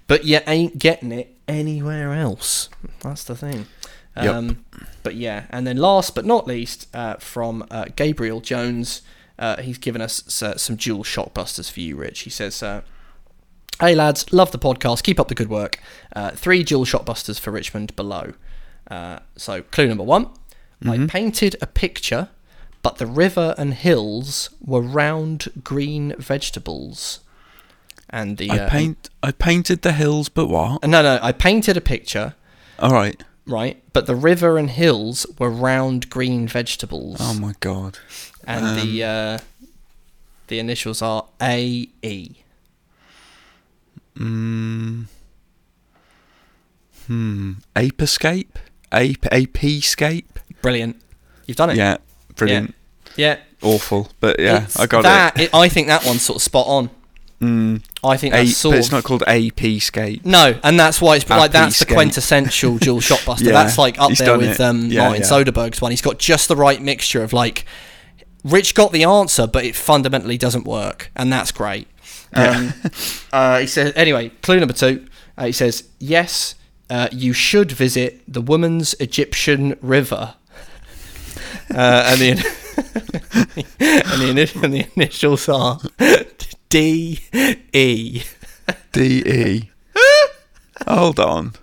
A: but you ain't getting it anywhere else. That's the thing.
B: Yep.
A: Um, But yeah, and then last but not least, uh, from uh, Gabriel Jones, uh, he's given us uh, some dual shockbusters for you, Rich. He says. Uh, Hey lads, love the podcast. Keep up the good work. Uh, three dual shotbusters for Richmond below. Uh, so clue number one: I
B: Mhm.
A: painted a picture, but the river and hills were round green vegetables. And the
B: I
A: uh,
B: paint. I painted the hills, but what?
A: uh, no, no, I painted a picture,
B: All right.
A: right? But the river and hills were round green vegetables.
B: Oh my god.
A: and the uh, the initials are A E.
B: Mm. Hmm. Ape escape. Ape. Ape escape.
A: Brilliant. You've done it.
B: Yeah. Brilliant.
A: Yeah.
B: Awful, but yeah,
A: It's
B: I got
A: that,
B: it.
A: I think that one's sort of spot on.
B: Mm.
A: I think that's sort
B: but it's not called AP skate.
A: no, and that's why it's like
B: Happy
A: that's the quintessential dual shotbuster.
B: Yeah,
A: that's like up there with um,
B: Yeah,
A: Martin
B: yeah.
A: Soderbergh's one. He's got just the right mixture of like Rich got the answer, but it fundamentally doesn't work, and that's great. Um, uh, he says anyway. Clue number two. Uh, he says yes. Uh, you should visit the Woman's Egyptian River. Uh, and the and the, ini- and the initials are D E.
B: D E. Hold on.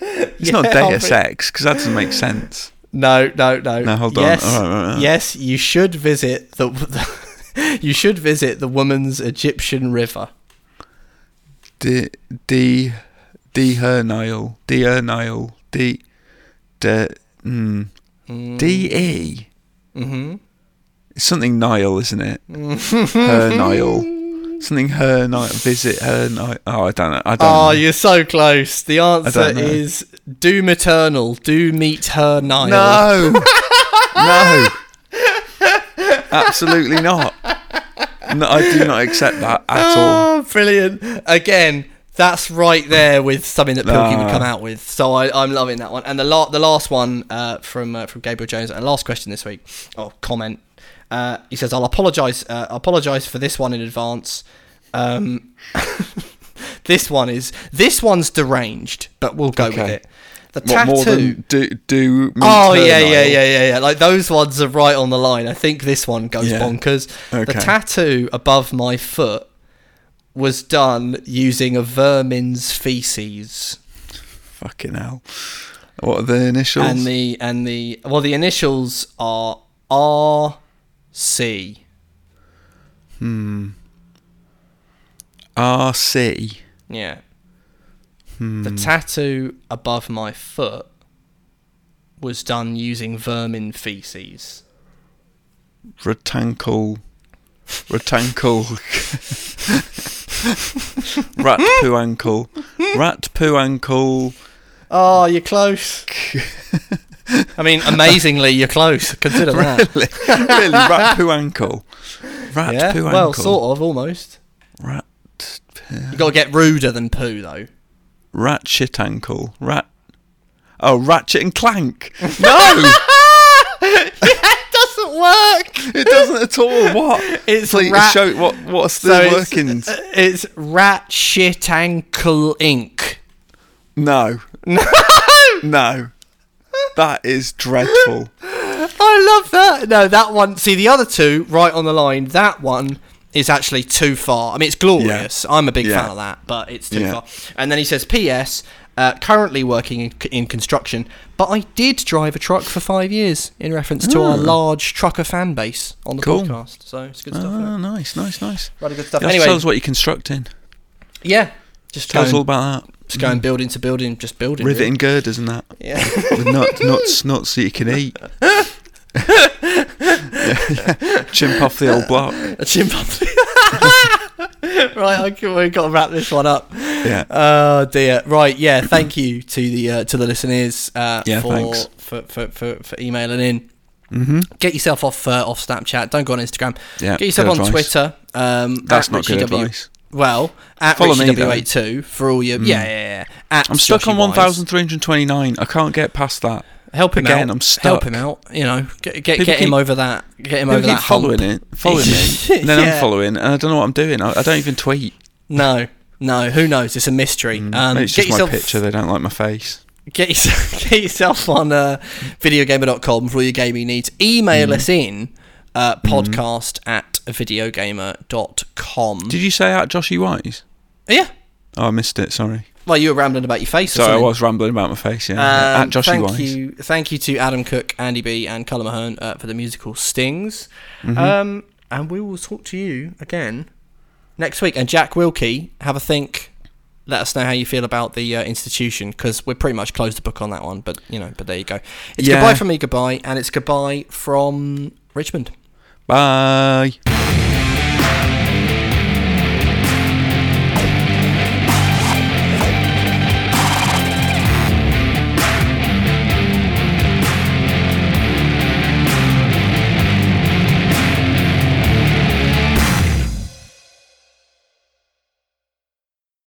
B: It's not
A: Yeah,
B: Deus Ex because that doesn't make sense.
A: No, no, no.
B: No, hold on.
A: yes,
B: All right, right, right.
A: yes, you should visit the, the you should visit the woman's Egyptian river.
B: D D D her Nile. D her Nile. D D, mm, Mm. D-E?
A: Mm-hmm.
B: It's something Nile, isn't it? her Nile. Something her Nile. Visit her Nile. Oh, I don't know. I don't
A: Oh,
B: know.
A: you're so close. The answer is do maternal. Do meet her Nile.
B: No. no. Absolutely not. No, I do not accept that at ah, all.
A: Oh, brilliant. Again, that's right there with something that Pilkey would
B: Ah.
A: come out with. So I, I'm loving that one. And the la- the last one uh, from uh, from Gabriel Jones, and last question this week, or comment. Uh, he says, "I'll apologise. Uh, apologise for this one in advance. Um, this one is this one's deranged, but we'll go with it. The
B: What
A: tattoo.
B: more than do do?
A: Oh yeah, yeah, yeah, yeah, yeah. Like those ones are right on the line. I think this one goes
B: Yeah.
A: bonkers. The tattoo above my foot was done using a vermin's feces,
B: Fucking hell. What are the initials?
A: and the and the well, the initials are R C. Hmm.
B: RC.
A: Yeah.
B: Hmm.
A: The tattoo above my foot was done using vermin feces.
B: Rectangle. Rectangle. Rat poo ankle. Rat poo ankle.
A: Oh, you're close. I mean, amazingly, you're close. Consider that.
B: Really? really? Rat poo ankle. Rat
A: yeah,
B: poo ankle.
A: well,
B: ankle.
A: sort of, almost.
B: Rat. poo-
A: You got to get ruder than poo, though.
B: Rat shit ankle. Rat. Oh, Ratchet and Clank. No,
A: it doesn't work.
B: it doesn't at all. What?
A: It's
B: Please
A: rat-
B: show what. What's the
A: So it's,
B: workings?
A: Uh, it's rat shit ankle ink.
B: No. no. That is dreadful.
A: I love that. No, that one. See, the other two right on the line. That one is actually too far. I mean, it's glorious. I'm a big
B: Yeah.
A: fan of that, but it's too
B: Yeah.
A: far. And then he says, "P.S. Uh, currently working in, in construction, but I did drive a truck for five years in reference to our large trucker fan base on the
B: Ah. Cool.
A: podcast. So it's good stuff.
B: Oh, nice, nice, nice.
A: Rather good stuff.
B: Just
A: anyway,
B: tell us what you're constructing.
A: yeah, just
B: Tell us all about that.
A: just going building to building, just building. really.
B: Riveting girders and that.
A: Yeah.
B: With nuts, nuts, nuts that you can eat. Yeah, yeah. Chimp off the old block.
A: a chimpanzee. right, I can, we've got to wrap this one up.
B: Yeah.
A: Oh dear. Right, yeah. Thank you to the uh, to the listeners uh,
B: Yeah,
A: for,
B: thanks.
A: for, for for for emailing in.
B: Mm-hmm.
A: Get yourself off uh, off Snapchat. Don't go on Instagram.
B: Yeah,
A: Get yourself on
B: advice.
A: Twitter. Um,
B: That's
A: at
B: not good
A: W-
B: advice.
A: Well, at
B: Follow me,
A: Richie
B: though.
A: W82 for all your yeah yeah yeah. At
B: I'm stuck on 1,329. I can't get past that.
A: Help him
B: Again,
A: out.
B: I'm stuck.
A: Help him out. You know, get get,
B: People
A: get him over that. Get him
B: People
A: over
B: keep
A: that.
B: following
A: hump.
B: it, following me, and then
A: Yeah.
B: I'm following, and I don't know what I'm doing. I, I don't even tweet.
A: No, no. Who knows? It's a mystery. Um,
B: Mm. it's
A: get
B: just my picture. They don't like my face.
A: get yourself, get yourself on uh, videogamer.com for all your gaming needs. Email
B: Mm.
A: us in uh, podcast at videogamer.com.
B: Did you say at Joshy Wise?
A: yeah.
B: Oh, I missed it. Sorry.
A: Well, you were rambling about your face.
B: Sorry, I was rambling about my face. Yeah.
A: Um,
B: at Joshy
A: thank
B: Wise.
A: you, thank you to Adam Cook, Andy B, and Cullum Mahone uh, for the musical stings.
B: Mm-hmm.
A: Um, and we will talk to you again next week. And Jack Wilkie, have a think. Let us know how you feel about the uh, institution because we're pretty much closed the book on that one. But you know, but there you go. It's
B: Yeah.
A: goodbye from me, goodbye, and it's goodbye from Richmond.
B: Bye.